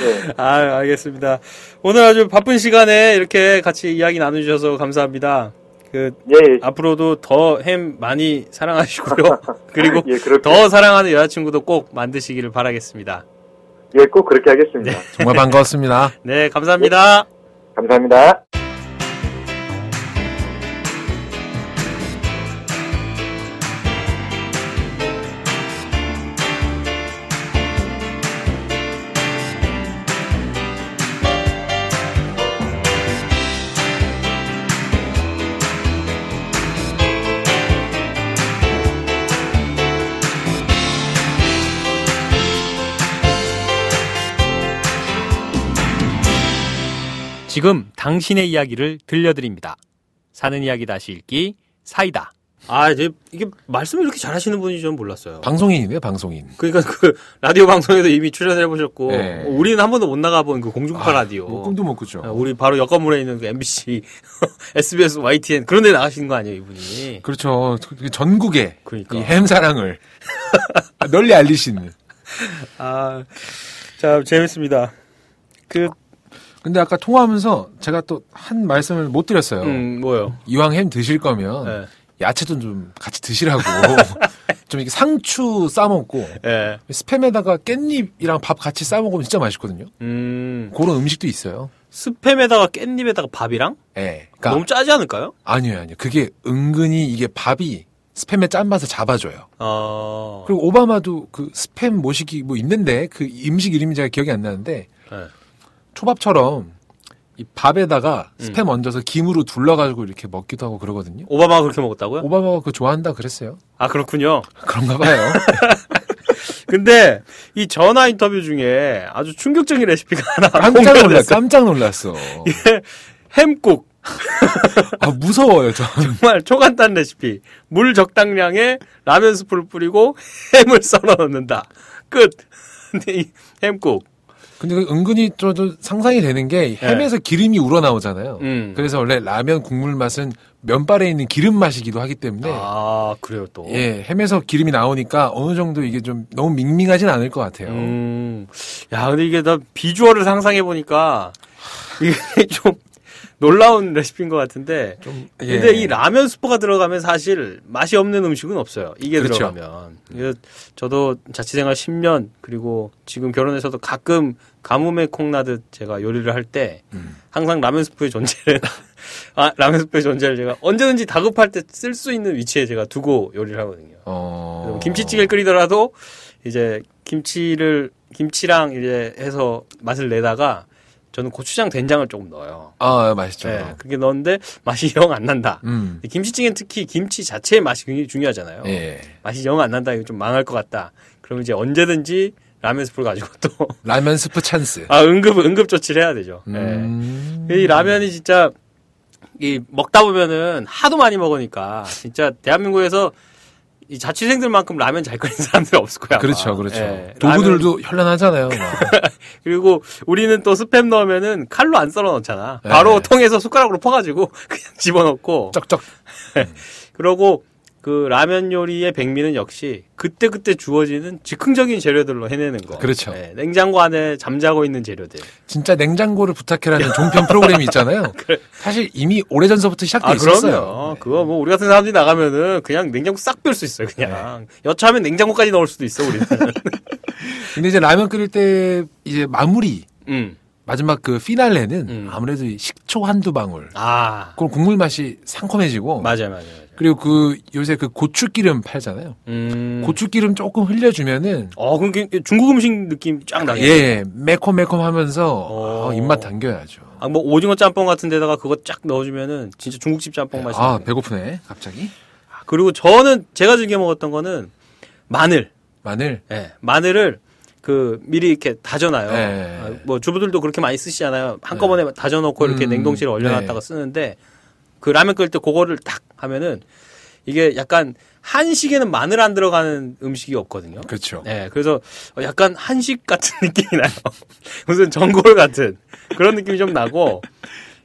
[SPEAKER 3] 예.
[SPEAKER 1] 아, 알겠습니다. 오늘 아주 바쁜 시간에 이렇게 같이 이야기 나눠주셔서 감사합니다. 그,
[SPEAKER 3] 예, 예.
[SPEAKER 1] 앞으로도 더 햄 많이 사랑하시고요. 그리고
[SPEAKER 3] 예, 그렇게.
[SPEAKER 1] 더 사랑하는 여자친구도 꼭 만드시기를 바라겠습니다.
[SPEAKER 3] 예, 꼭 그렇게 하겠습니다.
[SPEAKER 2] 정말 반가웠습니다.
[SPEAKER 1] 네, 감사합니다.
[SPEAKER 3] 감사합니다.
[SPEAKER 1] 지금 당신의 이야기를 들려드립니다. 사는 이야기 다시 읽기 사이다. 아, 이제 이게 말씀을 이렇게 잘하시는 분이 좀 몰랐어요.
[SPEAKER 2] 방송인이네요, 방송인.
[SPEAKER 1] 그러니까 그 라디오 방송에도 이미 출연해 보셨고
[SPEAKER 2] 네.
[SPEAKER 1] 우리는 한 번도 못 나가본 그 공중파 라디오.
[SPEAKER 2] 뭐 꿈도 못 꾸죠.
[SPEAKER 1] 어, 우리 바로 옆 건물에 있는 그 MBC, SBS, YTN 그런 데 나가신 거 아니에요, 이분이?
[SPEAKER 2] 그렇죠. 그 전국에
[SPEAKER 1] 그러니까.
[SPEAKER 2] 이 햄 사랑을 널리 알리시는.
[SPEAKER 1] 아, 자, 재밌습니다. 그,
[SPEAKER 2] 근데 아까 통화하면서 제가 또 한 말씀을 못 드렸어요.
[SPEAKER 1] 음, 뭐요?
[SPEAKER 2] 이왕 햄 드실 거면
[SPEAKER 1] 네.
[SPEAKER 2] 야채도 좀 같이 드시라고. 좀 이렇게 상추 싸 먹고
[SPEAKER 1] 예.
[SPEAKER 2] 스팸에다가 깻잎이랑 밥 같이 싸 먹으면 진짜 맛있거든요.
[SPEAKER 1] 음,
[SPEAKER 2] 그런 음식도 있어요.
[SPEAKER 1] 스팸에다가 깻잎에다가 밥이랑?
[SPEAKER 2] 예. 그러니까
[SPEAKER 1] 너무 짜지 않을까요?
[SPEAKER 2] 아니요, 아니요. 그게 은근히 이게 밥이 스팸의 짠맛을 잡아줘요.
[SPEAKER 1] 어.
[SPEAKER 2] 그리고 오바마도 그 스팸 모식이 뭐 있는데 그 음식 이름이 제가 기억이 안 나는데
[SPEAKER 1] 네.
[SPEAKER 2] 초밥처럼 이 밥에다가
[SPEAKER 1] 음.
[SPEAKER 2] 스팸 얹어서 김으로 둘러가지고 이렇게 먹기도 하고 그러거든요.
[SPEAKER 1] 오바마가 그렇게 먹었다고요?
[SPEAKER 2] 오바마가 그거 좋아한다 그랬어요.
[SPEAKER 1] 아, 그렇군요.
[SPEAKER 2] 그런가 봐요.
[SPEAKER 1] 근데 이 전화 인터뷰 중에 아주 충격적인 레시피가 하나
[SPEAKER 2] 깜짝 놀라,
[SPEAKER 1] 공개됐어요.
[SPEAKER 2] 깜짝 놀랐어.
[SPEAKER 1] 햄국.
[SPEAKER 2] 아, 무서워요, 저.
[SPEAKER 1] 정말 초간단 레시피. 물 적당량에 라면 스프를 뿌리고 햄을 썰어 넣는다. 끝. 근데 이 햄국.
[SPEAKER 2] 근데 그 은근히 저도 상상이 되는 게 햄에서 기름이 우러나오잖아요.
[SPEAKER 1] 네. 음.
[SPEAKER 2] 그래서 원래 라면 국물 맛은 면발에 있는 기름 맛이기도 하기 때문에
[SPEAKER 1] 아, 그래요 또.
[SPEAKER 2] 예, 햄에서 기름이 나오니까 어느 정도 이게 좀 너무 밍밍하진 않을 것 같아요.
[SPEAKER 1] 음. 야, 근데 이게 나 비주얼을 상상해 보니까 이게 좀 놀라운 레시피인 것 같은데.
[SPEAKER 2] 예.
[SPEAKER 1] 근데 이 라면 스프가 들어가면 사실 맛이 없는 음식은 없어요. 이게
[SPEAKER 2] 그렇죠.
[SPEAKER 1] 들어가면. 이게 저도 자취생활 10년 그리고 지금 결혼해서도 가끔 가뭄에 콩 나듯 제가 요리를 할때
[SPEAKER 2] 음.
[SPEAKER 1] 항상 라면 스프의 존재를 아, 라면 스프의 존재를 제가 언제든지 다급할 때 쓸 수 있는 위치에 제가 두고 요리를 하거든요.
[SPEAKER 2] 어...
[SPEAKER 1] 그래서 김치찌개를 끓이더라도 이제 김치를 김치랑 이제 해서 맛을 내다가 저는 고추장 된장을 조금 넣어요.
[SPEAKER 2] 아, 맛있죠.
[SPEAKER 1] 네, 그렇게 넣었는데 맛이 영 안 난다.
[SPEAKER 2] 음.
[SPEAKER 1] 김치찌개는 특히 김치 자체의 맛이 굉장히 중요하잖아요.
[SPEAKER 2] 예.
[SPEAKER 1] 맛이 영 안 난다. 이거 좀 망할 것 같다. 그러면 이제 언제든지 라면 스프를 가지고 또,
[SPEAKER 2] 라면 스프 찬스.
[SPEAKER 1] 아, 응급, 응급 조치를 해야 되죠. 예.
[SPEAKER 2] 음.
[SPEAKER 1] 이 라면이 진짜, 이, 먹다 보면은 하도 많이 먹으니까, 진짜 대한민국에서 이 자취생들만큼 라면 잘 끓이는 사람들이 없을 거야. 아마.
[SPEAKER 2] 그렇죠, 그렇죠.
[SPEAKER 1] 예.
[SPEAKER 2] 도구들도 현란하잖아요. 막.
[SPEAKER 1] 그리고 우리는 또 스팸 넣으면은 칼로 안 썰어 넣잖아. 바로
[SPEAKER 2] 네.
[SPEAKER 1] 통에서 숟가락으로 퍼가지고 그냥 집어넣고.
[SPEAKER 2] 쩍쩍.
[SPEAKER 1] 그러고 그 라면 요리의 백미는 역시 그때그때 주어지는 즉흥적인 재료들로 해내는 거.
[SPEAKER 2] 그렇죠.
[SPEAKER 1] 네, 냉장고 안에 잠자고 있는 재료들.
[SPEAKER 2] 진짜 냉장고를 부탁해라는 종편 프로그램이 있잖아요. 사실 이미 오래전서부터 시작돼
[SPEAKER 1] 아,
[SPEAKER 2] 있었어요.
[SPEAKER 1] 그럼요. 그거 뭐 우리 같은 사람들이 나가면은 그냥 냉장고 싹 뺄 수 있어요, 그냥. 여차하면 냉장고까지 넣을 수도 있어, 우리는.
[SPEAKER 2] 근데 이제 라면 끓일 때 이제 마무리
[SPEAKER 1] 음.
[SPEAKER 2] 마지막 그 피날레는
[SPEAKER 1] 음.
[SPEAKER 2] 아무래도 이 식초 한두 방울.
[SPEAKER 1] 아.
[SPEAKER 2] 그럼 국물 맛이 상콤해지고
[SPEAKER 1] 맞아요, 맞아요, 맞아요.
[SPEAKER 2] 그리고 그 요새 그 고추기름 팔잖아요.
[SPEAKER 1] 음.
[SPEAKER 2] 고추기름 조금 흘려주면은
[SPEAKER 1] 어, 그럼 그 중국 음식 느낌 쫙 나게.
[SPEAKER 2] 예 매콤매콤 하면서
[SPEAKER 1] 어.
[SPEAKER 2] 아, 입맛 당겨야죠.
[SPEAKER 1] 아, 뭐 오징어 짬뽕 같은 데다가 그거 쫙 넣어주면은 진짜 중국집 짬뽕 맛이.
[SPEAKER 2] 아. 배고프네 갑자기
[SPEAKER 1] 그리고 저는 제가 즐겨 먹었던 거는 마늘.
[SPEAKER 2] 마늘
[SPEAKER 1] 예, 마늘을 그 미리 이렇게 다져놔요.
[SPEAKER 2] 네.
[SPEAKER 1] 아, 뭐 주부들도 그렇게 많이 쓰시잖아요. 한꺼번에 다져놓고 이렇게
[SPEAKER 2] 음,
[SPEAKER 1] 냉동실에 얼려놨다가
[SPEAKER 2] 네.
[SPEAKER 1] 쓰는데 그 라면 끓일 때 그거를 딱 하면은 이게 약간 한식에는 마늘 안 들어가는 음식이 없거든요.
[SPEAKER 2] 그렇죠.
[SPEAKER 1] 네, 그래서 약간 한식 같은 느낌이 나요. 무슨 전골 같은 그런 느낌이 좀 나고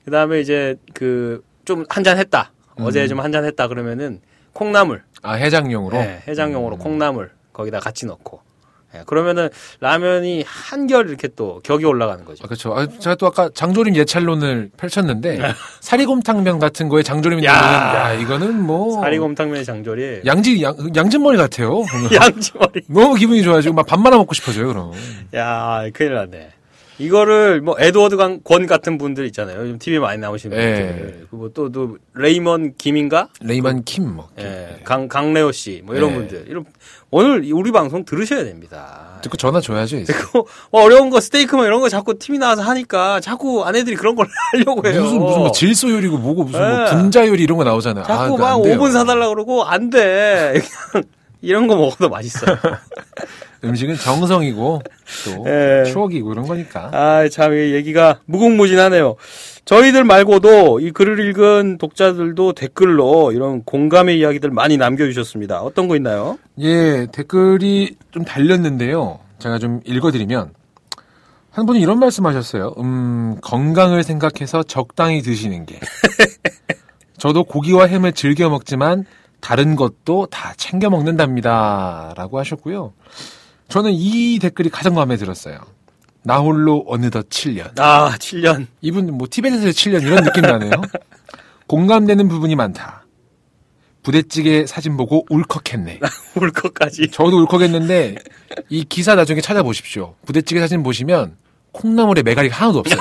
[SPEAKER 1] 그 다음에 이제 그 좀 한 잔 했다.
[SPEAKER 2] 음.
[SPEAKER 1] 어제 좀 한 잔 했다 그러면은 콩나물
[SPEAKER 2] 아 해장용으로
[SPEAKER 1] 네, 해장용으로
[SPEAKER 2] 음.
[SPEAKER 1] 콩나물 거기다 같이 넣고. 예, 그러면은 라면이 한결 이렇게 또 격이 올라가는 거죠.
[SPEAKER 2] 아, 그렇죠. 아, 제가 또 아까 장조림 예찬론을 펼쳤는데 사리곰탕면 같은 거에 장조림이
[SPEAKER 1] 야.
[SPEAKER 2] 넣으면 야 이거는 뭐
[SPEAKER 1] 사리곰탕면의 장조림.
[SPEAKER 2] 양지 양, 양진머리 같아요.
[SPEAKER 1] 양지머리.
[SPEAKER 2] 너무 기분이 좋아지고 막 밥 말아 먹고 싶어져요. 그럼
[SPEAKER 1] 야, 큰일 났네. 이거를 뭐 에드워드 강- 권 같은 분들 있잖아요. 요즘 TV에 많이 나오시는
[SPEAKER 2] 예.
[SPEAKER 1] 분들. 그리고 또, 또 레이먼 김인가?
[SPEAKER 2] 레이먼 킴 뭐.
[SPEAKER 1] 예, 강 강레오 씨, 뭐 이런
[SPEAKER 2] 예.
[SPEAKER 1] 분들. 이런 오늘 우리 방송 들으셔야 됩니다.
[SPEAKER 2] 듣고 전화 줘야죠. 이제.
[SPEAKER 1] 그 어려운 거 스테이크 뭐 이런 거 자꾸 TV 나와서 하니까 자꾸 아내들이 그런 걸 하려고 해요.
[SPEAKER 2] 무슨 무슨 뭐 질소 요리고 뭐고 무슨 뭐
[SPEAKER 1] 예.
[SPEAKER 2] 분자 요리 이런 거 나오잖아요. 아,
[SPEAKER 1] 자꾸
[SPEAKER 2] 그거 막안 돼요.
[SPEAKER 1] 5분 사달라 그러고 안 돼. 이런 거 먹어도 맛있어요.
[SPEAKER 2] 음식은 정성이고 또
[SPEAKER 1] 예.
[SPEAKER 2] 추억이고 이런 거니까.
[SPEAKER 1] 아, 참, 이 얘기가 무궁무진하네요. 저희들 말고도 이 글을 읽은 독자들도 댓글로 이런 공감의 이야기들 많이 남겨주셨습니다. 어떤 거 있나요?
[SPEAKER 2] 예, 댓글이 좀 달렸는데요. 제가 좀 읽어드리면 한 분이 이런 말씀하셨어요. 음, 건강을 생각해서 적당히 드시는 게. 저도 고기와 햄을 즐겨 먹지만 다른 것도 다 챙겨 먹는답니다 라고 하셨고요. 저는 이 댓글이 가장 마음에 들었어요. 나 홀로 어느덧 7년.
[SPEAKER 1] 아, 7년.
[SPEAKER 2] 이분 뭐 티베트에서 7년 이런 느낌 나네요. 공감되는 부분이 많다. 부대찌개 사진 보고 울컥했네.
[SPEAKER 1] 울 것까지.
[SPEAKER 2] 저도 울컥했는데 이 기사 나중에 찾아보십시오. 부대찌개 사진 보시면 콩나물에 메가리가 하나도 없어요.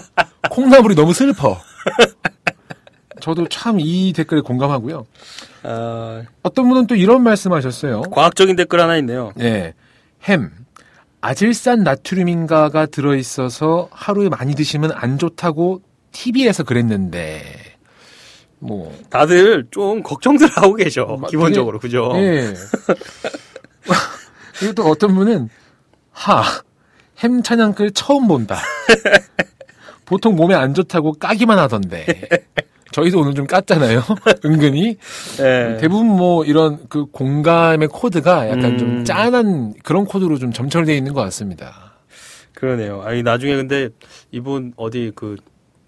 [SPEAKER 2] 콩나물이 너무 슬퍼. 저도 참 이 댓글에 공감하고요.
[SPEAKER 1] 아,
[SPEAKER 2] 어떤 분은 또 이런 말씀하셨어요.
[SPEAKER 1] 과학적인 댓글 하나 있네요.
[SPEAKER 2] 예, 햄 아질산 나트륨인가가 들어있어서 하루에 많이 드시면 안 좋다고 TV에서 그랬는데 뭐
[SPEAKER 1] 다들 좀 걱정들 하고 계셔.
[SPEAKER 2] 막
[SPEAKER 1] 기본적으로. 그죠?
[SPEAKER 2] 예. 그리고 또 어떤 분은 하, 햄 찬양글 처음 본다. 보통 몸에 안 좋다고 까기만 하던데. 저희도 오늘 좀 깠잖아요. 은근히.
[SPEAKER 1] 예.
[SPEAKER 2] 대부분 뭐 이런 그 공감의 코드가 약간
[SPEAKER 1] 음.
[SPEAKER 2] 좀 짠한 그런 코드로 좀 점철되어 있는 것 같습니다.
[SPEAKER 1] 그러네요. 아니, 나중에 근데 이분 어디 그,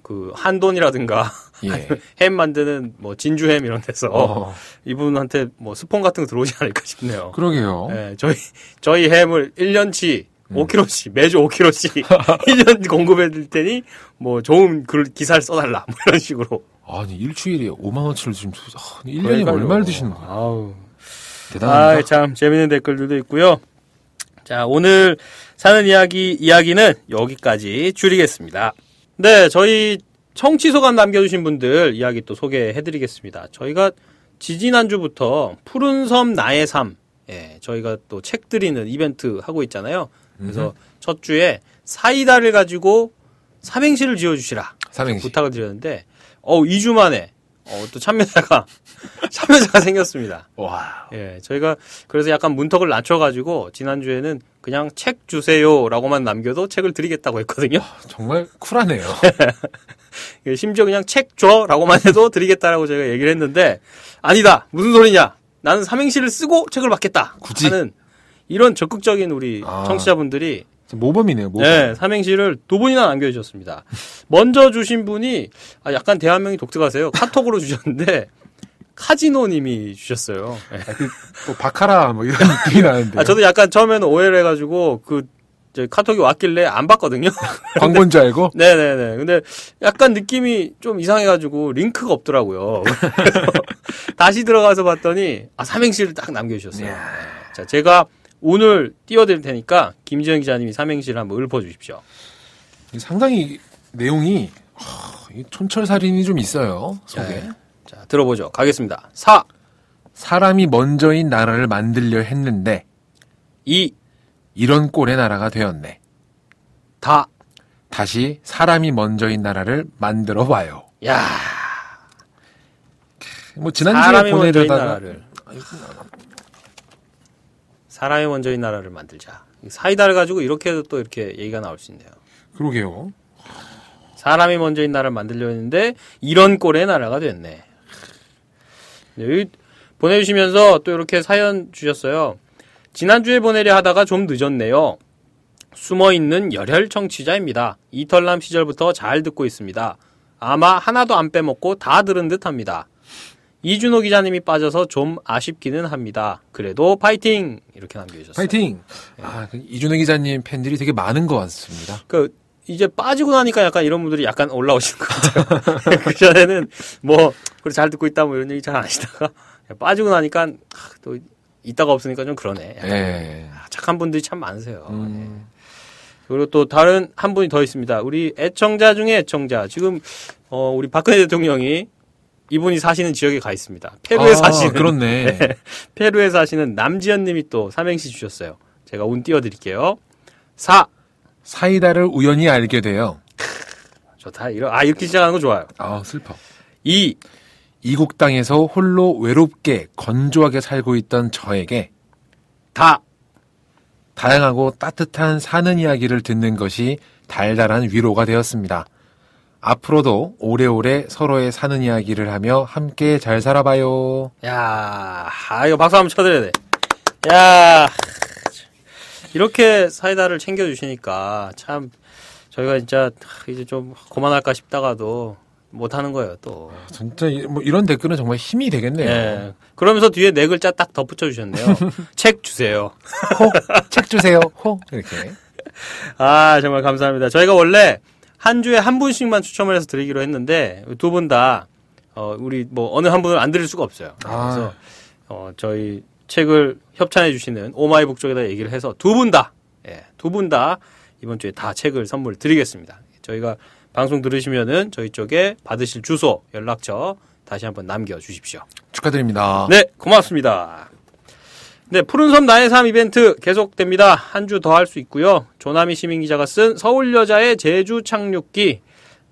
[SPEAKER 1] 그, 한돈이라든가
[SPEAKER 2] 예.
[SPEAKER 1] 햄 만드는 뭐 진주햄 이런 데서
[SPEAKER 2] 어,
[SPEAKER 1] 이분한테 뭐 스폰 같은 거 들어오지 않을까 싶네요.
[SPEAKER 2] 그러게요.
[SPEAKER 1] 예, 저희, 저희 햄을 1년치
[SPEAKER 2] 음.
[SPEAKER 1] 5kg씩, 매주 5kg씩 1년 공급해 드릴 테니 뭐 좋은 글, 기사를 써달라. 뭐 이런 식으로.
[SPEAKER 2] 아니, 일주일에 5만 원치를 지금, 아, 1년에
[SPEAKER 1] 그러니까요.
[SPEAKER 2] 얼마를 드시는 거예요?
[SPEAKER 1] 아우.
[SPEAKER 2] 대단합니다.
[SPEAKER 1] 아, 참 재밌는 댓글들도 있고요. 자, 오늘 사는 이야기 이야기는 여기까지 줄이겠습니다. 네, 저희 청취 소감 남겨주신 분들 이야기 또 소개해드리겠습니다. 저희가 지지난주부터 푸른 섬 나의 삶, 예, 저희가 또 책 드리는 이벤트 하고 있잖아요. 그래서 첫 주에 사이다를 가지고 삼행시를 지어주시라.
[SPEAKER 2] 삼행시.
[SPEAKER 1] 부탁을 드렸는데, 어, 2주 만에, 어, 또 참여자가, 참여자가 생겼습니다.
[SPEAKER 2] 와.
[SPEAKER 1] 예, 저희가 그래서 약간 문턱을 낮춰가지고 지난주에는 그냥 책 주세요라고만 남겨도 책을 드리겠다고 했거든요.
[SPEAKER 2] 정말 쿨하네요.
[SPEAKER 1] 예, 심지어 그냥 책 줘라고만 해도 드리겠다라고 저희가 얘기를 했는데 아니다 무슨 소리냐 나는 삼행시를 쓰고 책을 받겠다
[SPEAKER 2] 굳이?
[SPEAKER 1] 하는 이런 적극적인 우리
[SPEAKER 2] 아.
[SPEAKER 1] 청취자분들이
[SPEAKER 2] 모범이네요, 모범.
[SPEAKER 1] 네, 삼행시를 두 분이나 남겨주셨습니다. 먼저 주신 분이 아, 약간 대화명이 독특하세요. 카톡으로 주셨는데 카지노님이 주셨어요. 예.
[SPEAKER 2] 아, 그, 뭐 바카라 뭐 이런 느낌이 나는데.
[SPEAKER 1] 아, 저도 약간 처음에는 오해를 해가지고 그저 카톡이 왔길래 안 봤거든요.
[SPEAKER 2] 광고인 줄 알고.
[SPEAKER 1] 네네네. 근데 약간 느낌이 좀 이상해가지고 링크가 없더라고요. 다시 들어가서 봤더니 아 삼행시를 딱 남겨주셨어요. 자, 제가 오늘 띄워드릴 테니까 김지현 기자님이 삼행시를 한번 읊어주십시오.
[SPEAKER 2] 상당히 내용이 하, 촌철살인이 좀 있어요. 속에.
[SPEAKER 1] 네. 자, 들어보죠. 가겠습니다. 사,
[SPEAKER 2] 사람이 먼저인 나라를 만들려 했는데
[SPEAKER 1] 이,
[SPEAKER 2] 이런 꼴의 나라가 되었네.
[SPEAKER 1] 다.
[SPEAKER 2] 다시 사람이 먼저인 나라를 만들어 봐요.
[SPEAKER 1] 야
[SPEAKER 2] 뭐 지난주에 보내려다가.
[SPEAKER 1] 사람이 먼저인 나라를 만들자. 사이다를 가지고 이렇게 해도 또 이렇게 얘기가 나올 수 있네요.
[SPEAKER 2] 그러게요.
[SPEAKER 1] 사람이 먼저인 나라를 만들려 했는데 이런 꼴의 나라가 됐네. 네, 보내주시면서 또 이렇게 사연 주셨어요. 지난주에 보내려 하다가 좀 늦었네요. 숨어있는 열혈 청취자입니다. 이털남 시절부터 잘 듣고 있습니다. 아마 하나도 안 빼먹고 다 들은 듯 합니다. 이준호 기자님이 빠져서 좀 아쉽기는 합니다. 그래도 파이팅! 이렇게 남겨주셨어요.
[SPEAKER 2] 파이팅! 아, 그 이준호 기자님 팬들이 되게 많은 것 같습니다.
[SPEAKER 1] 그 이제 빠지고 나니까 약간 이런 분들이 약간 올라오시는 것 같아요. 그 전에는 뭐 그래 잘 듣고 있다 뭐 이런 얘기 잘 안 하시다가 빠지고 나니까 아, 또 있다가 없으니까 좀 그러네. 약간
[SPEAKER 2] 예.
[SPEAKER 1] 아, 착한 분들이 참 많으세요.
[SPEAKER 2] 음,
[SPEAKER 1] 그리고 또 다른 한 분이 더 있습니다. 우리 애청자 중에 애청자. 지금 어 우리 박근혜 대통령이 이분이 사시는 지역에 가 있습니다. 페루에
[SPEAKER 2] 아,
[SPEAKER 1] 사시는
[SPEAKER 2] 그렇네.
[SPEAKER 1] 페루에 사시는 남지연 님이 또 삼행시 주셨어요. 제가 운 띄워 드릴게요. 사
[SPEAKER 2] 사이다를 우연히 알게 돼요.
[SPEAKER 1] 좋다. 이러 아 이렇게 시작하는 거 좋아요.
[SPEAKER 2] 아, 슬퍼.
[SPEAKER 1] 이
[SPEAKER 2] 이국 땅에서 홀로 외롭게 건조하게 살고 있던 저에게
[SPEAKER 1] 다.
[SPEAKER 2] 다양하고 따뜻한 사는 이야기를 듣는 것이 달달한 위로가 되었습니다. 앞으로도 오래오래 서로의 사는 이야기를 하며 함께 잘 살아봐요.
[SPEAKER 1] 야, 아, 이거 박수 한번 쳐드려야 돼. 야, 이렇게 사이다를 챙겨주시니까 참 저희가 진짜 이제 좀 그만할까 싶다가도 못하는 거예요, 또.
[SPEAKER 2] 진짜 이- 뭐 이런 댓글은 정말 힘이 되겠네요.
[SPEAKER 1] 예. 그러면서 뒤에 네 글자 딱 덧붙여 주셨네요. 책 주세요.
[SPEAKER 2] 호, 책 주세요. 호 이렇게.
[SPEAKER 1] 아, 정말 감사합니다. 저희가 원래 한 주에 한 분씩만 추첨을 해서 드리기로 했는데 두 분 다 어, 우리 뭐 어느 한 분을 안 드릴 수가 없어요.
[SPEAKER 2] 아.
[SPEAKER 1] 그래서 어, 저희 책을 협찬해 주시는 오마이북 쪽에다 얘기를 해서 두 분 다, 예, 두 분 다 이번 주에 다 책을 선물 드리겠습니다. 저희가 방송 들으시면은 저희 쪽에 받으실 주소, 연락처 다시 한번 남겨 주십시오.
[SPEAKER 2] 축하드립니다.
[SPEAKER 1] 네, 고맙습니다. 네, 푸른 섬 나의 삶 이벤트 계속됩니다. 한 주 더 할 수 있고요. 조남희 시민 기자가 쓴 서울 여자의 제주 착륙기.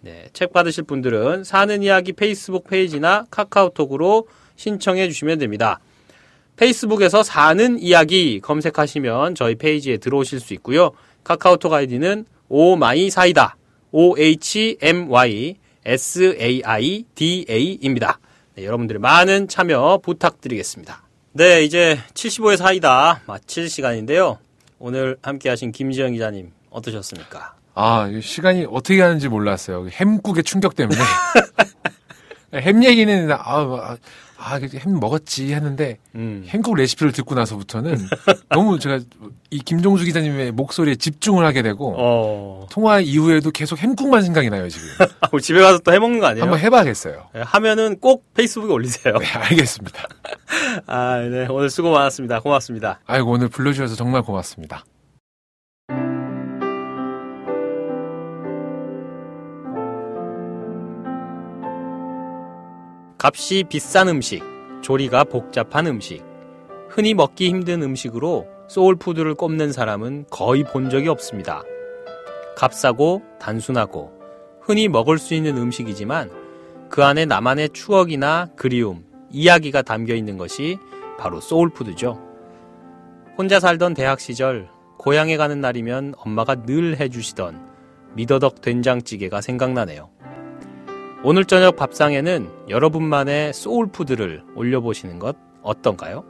[SPEAKER 1] 네, 책 받으실 분들은 사는 이야기 페이스북 페이지나 카카오톡으로 신청해 주시면 됩니다. 페이스북에서 사는 이야기 검색하시면 저희 페이지에 들어오실 수 있고요. 카카오톡 아이디는 오마이사이다. O-H-M-Y S-A-I-D-A입니다. 네, 여러분들의 많은 참여 부탁드리겠습니다. 네, 이제 75의 사이다 마칠 시간인데요. 오늘 함께 하신 김지영 기자님 어떠셨습니까?
[SPEAKER 2] 아, 이 시간이 어떻게 가는지 몰랐어요. 햄국의 충격 때문에. 햄 얘기는, 아, 아, 아, 햄 먹었지 했는데,
[SPEAKER 1] 음.
[SPEAKER 2] 햄국 레시피를 듣고 나서부터는 너무 제가 이 김종수 기자님의 목소리에 집중을 하게 되고,
[SPEAKER 1] 어,
[SPEAKER 2] 통화 이후에도 계속 햄국만 생각이 나요, 지금.
[SPEAKER 1] 집에 가서 또 해먹는 거 아니에요?
[SPEAKER 2] 한번 해봐야겠어요.
[SPEAKER 1] 네, 하면은 꼭 페이스북에 올리세요.
[SPEAKER 2] 네, 알겠습니다.
[SPEAKER 1] 아, 네. 오늘 수고 많았습니다. 고맙습니다.
[SPEAKER 2] 아이고, 오늘 불러주셔서 정말 고맙습니다.
[SPEAKER 1] 값이 비싼 음식, 조리가 복잡한 음식, 흔히 먹기 힘든 음식으로 소울푸드를 꼽는 사람은 거의 본 적이 없습니다. 값싸고 단순하고 흔히 먹을 수 있는 음식이지만 그 안에 나만의 추억이나 그리움, 이야기가 담겨 있는 것이 바로 soul food죠. 혼자 살던 대학 시절 고향에 가는 날이면 엄마가 늘 해주시던 미더덕 된장찌개가 생각나네요. 오늘 저녁 밥상에는 여러분만의 soul food를 올려보시는 것 어떤가요?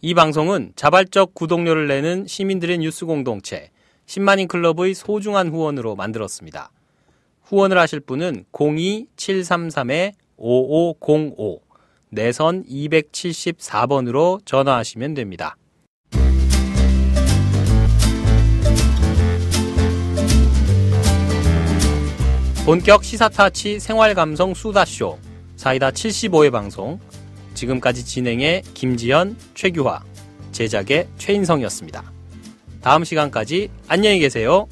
[SPEAKER 1] 이 방송은 자발적 구독료를 내는 시민들의 뉴스 공동체 10만인 클럽의 소중한 후원으로 만들었습니다. 후원을 하실 분은 02-733-5505 내선 274번으로 전화하시면 됩니다. 본격 시사타치 생활감성 수다쇼 사이다 75회 방송 지금까지 진행의 김지현, 최규화, 제작의 최인성이었습니다. 다음 시간까지 안녕히 계세요.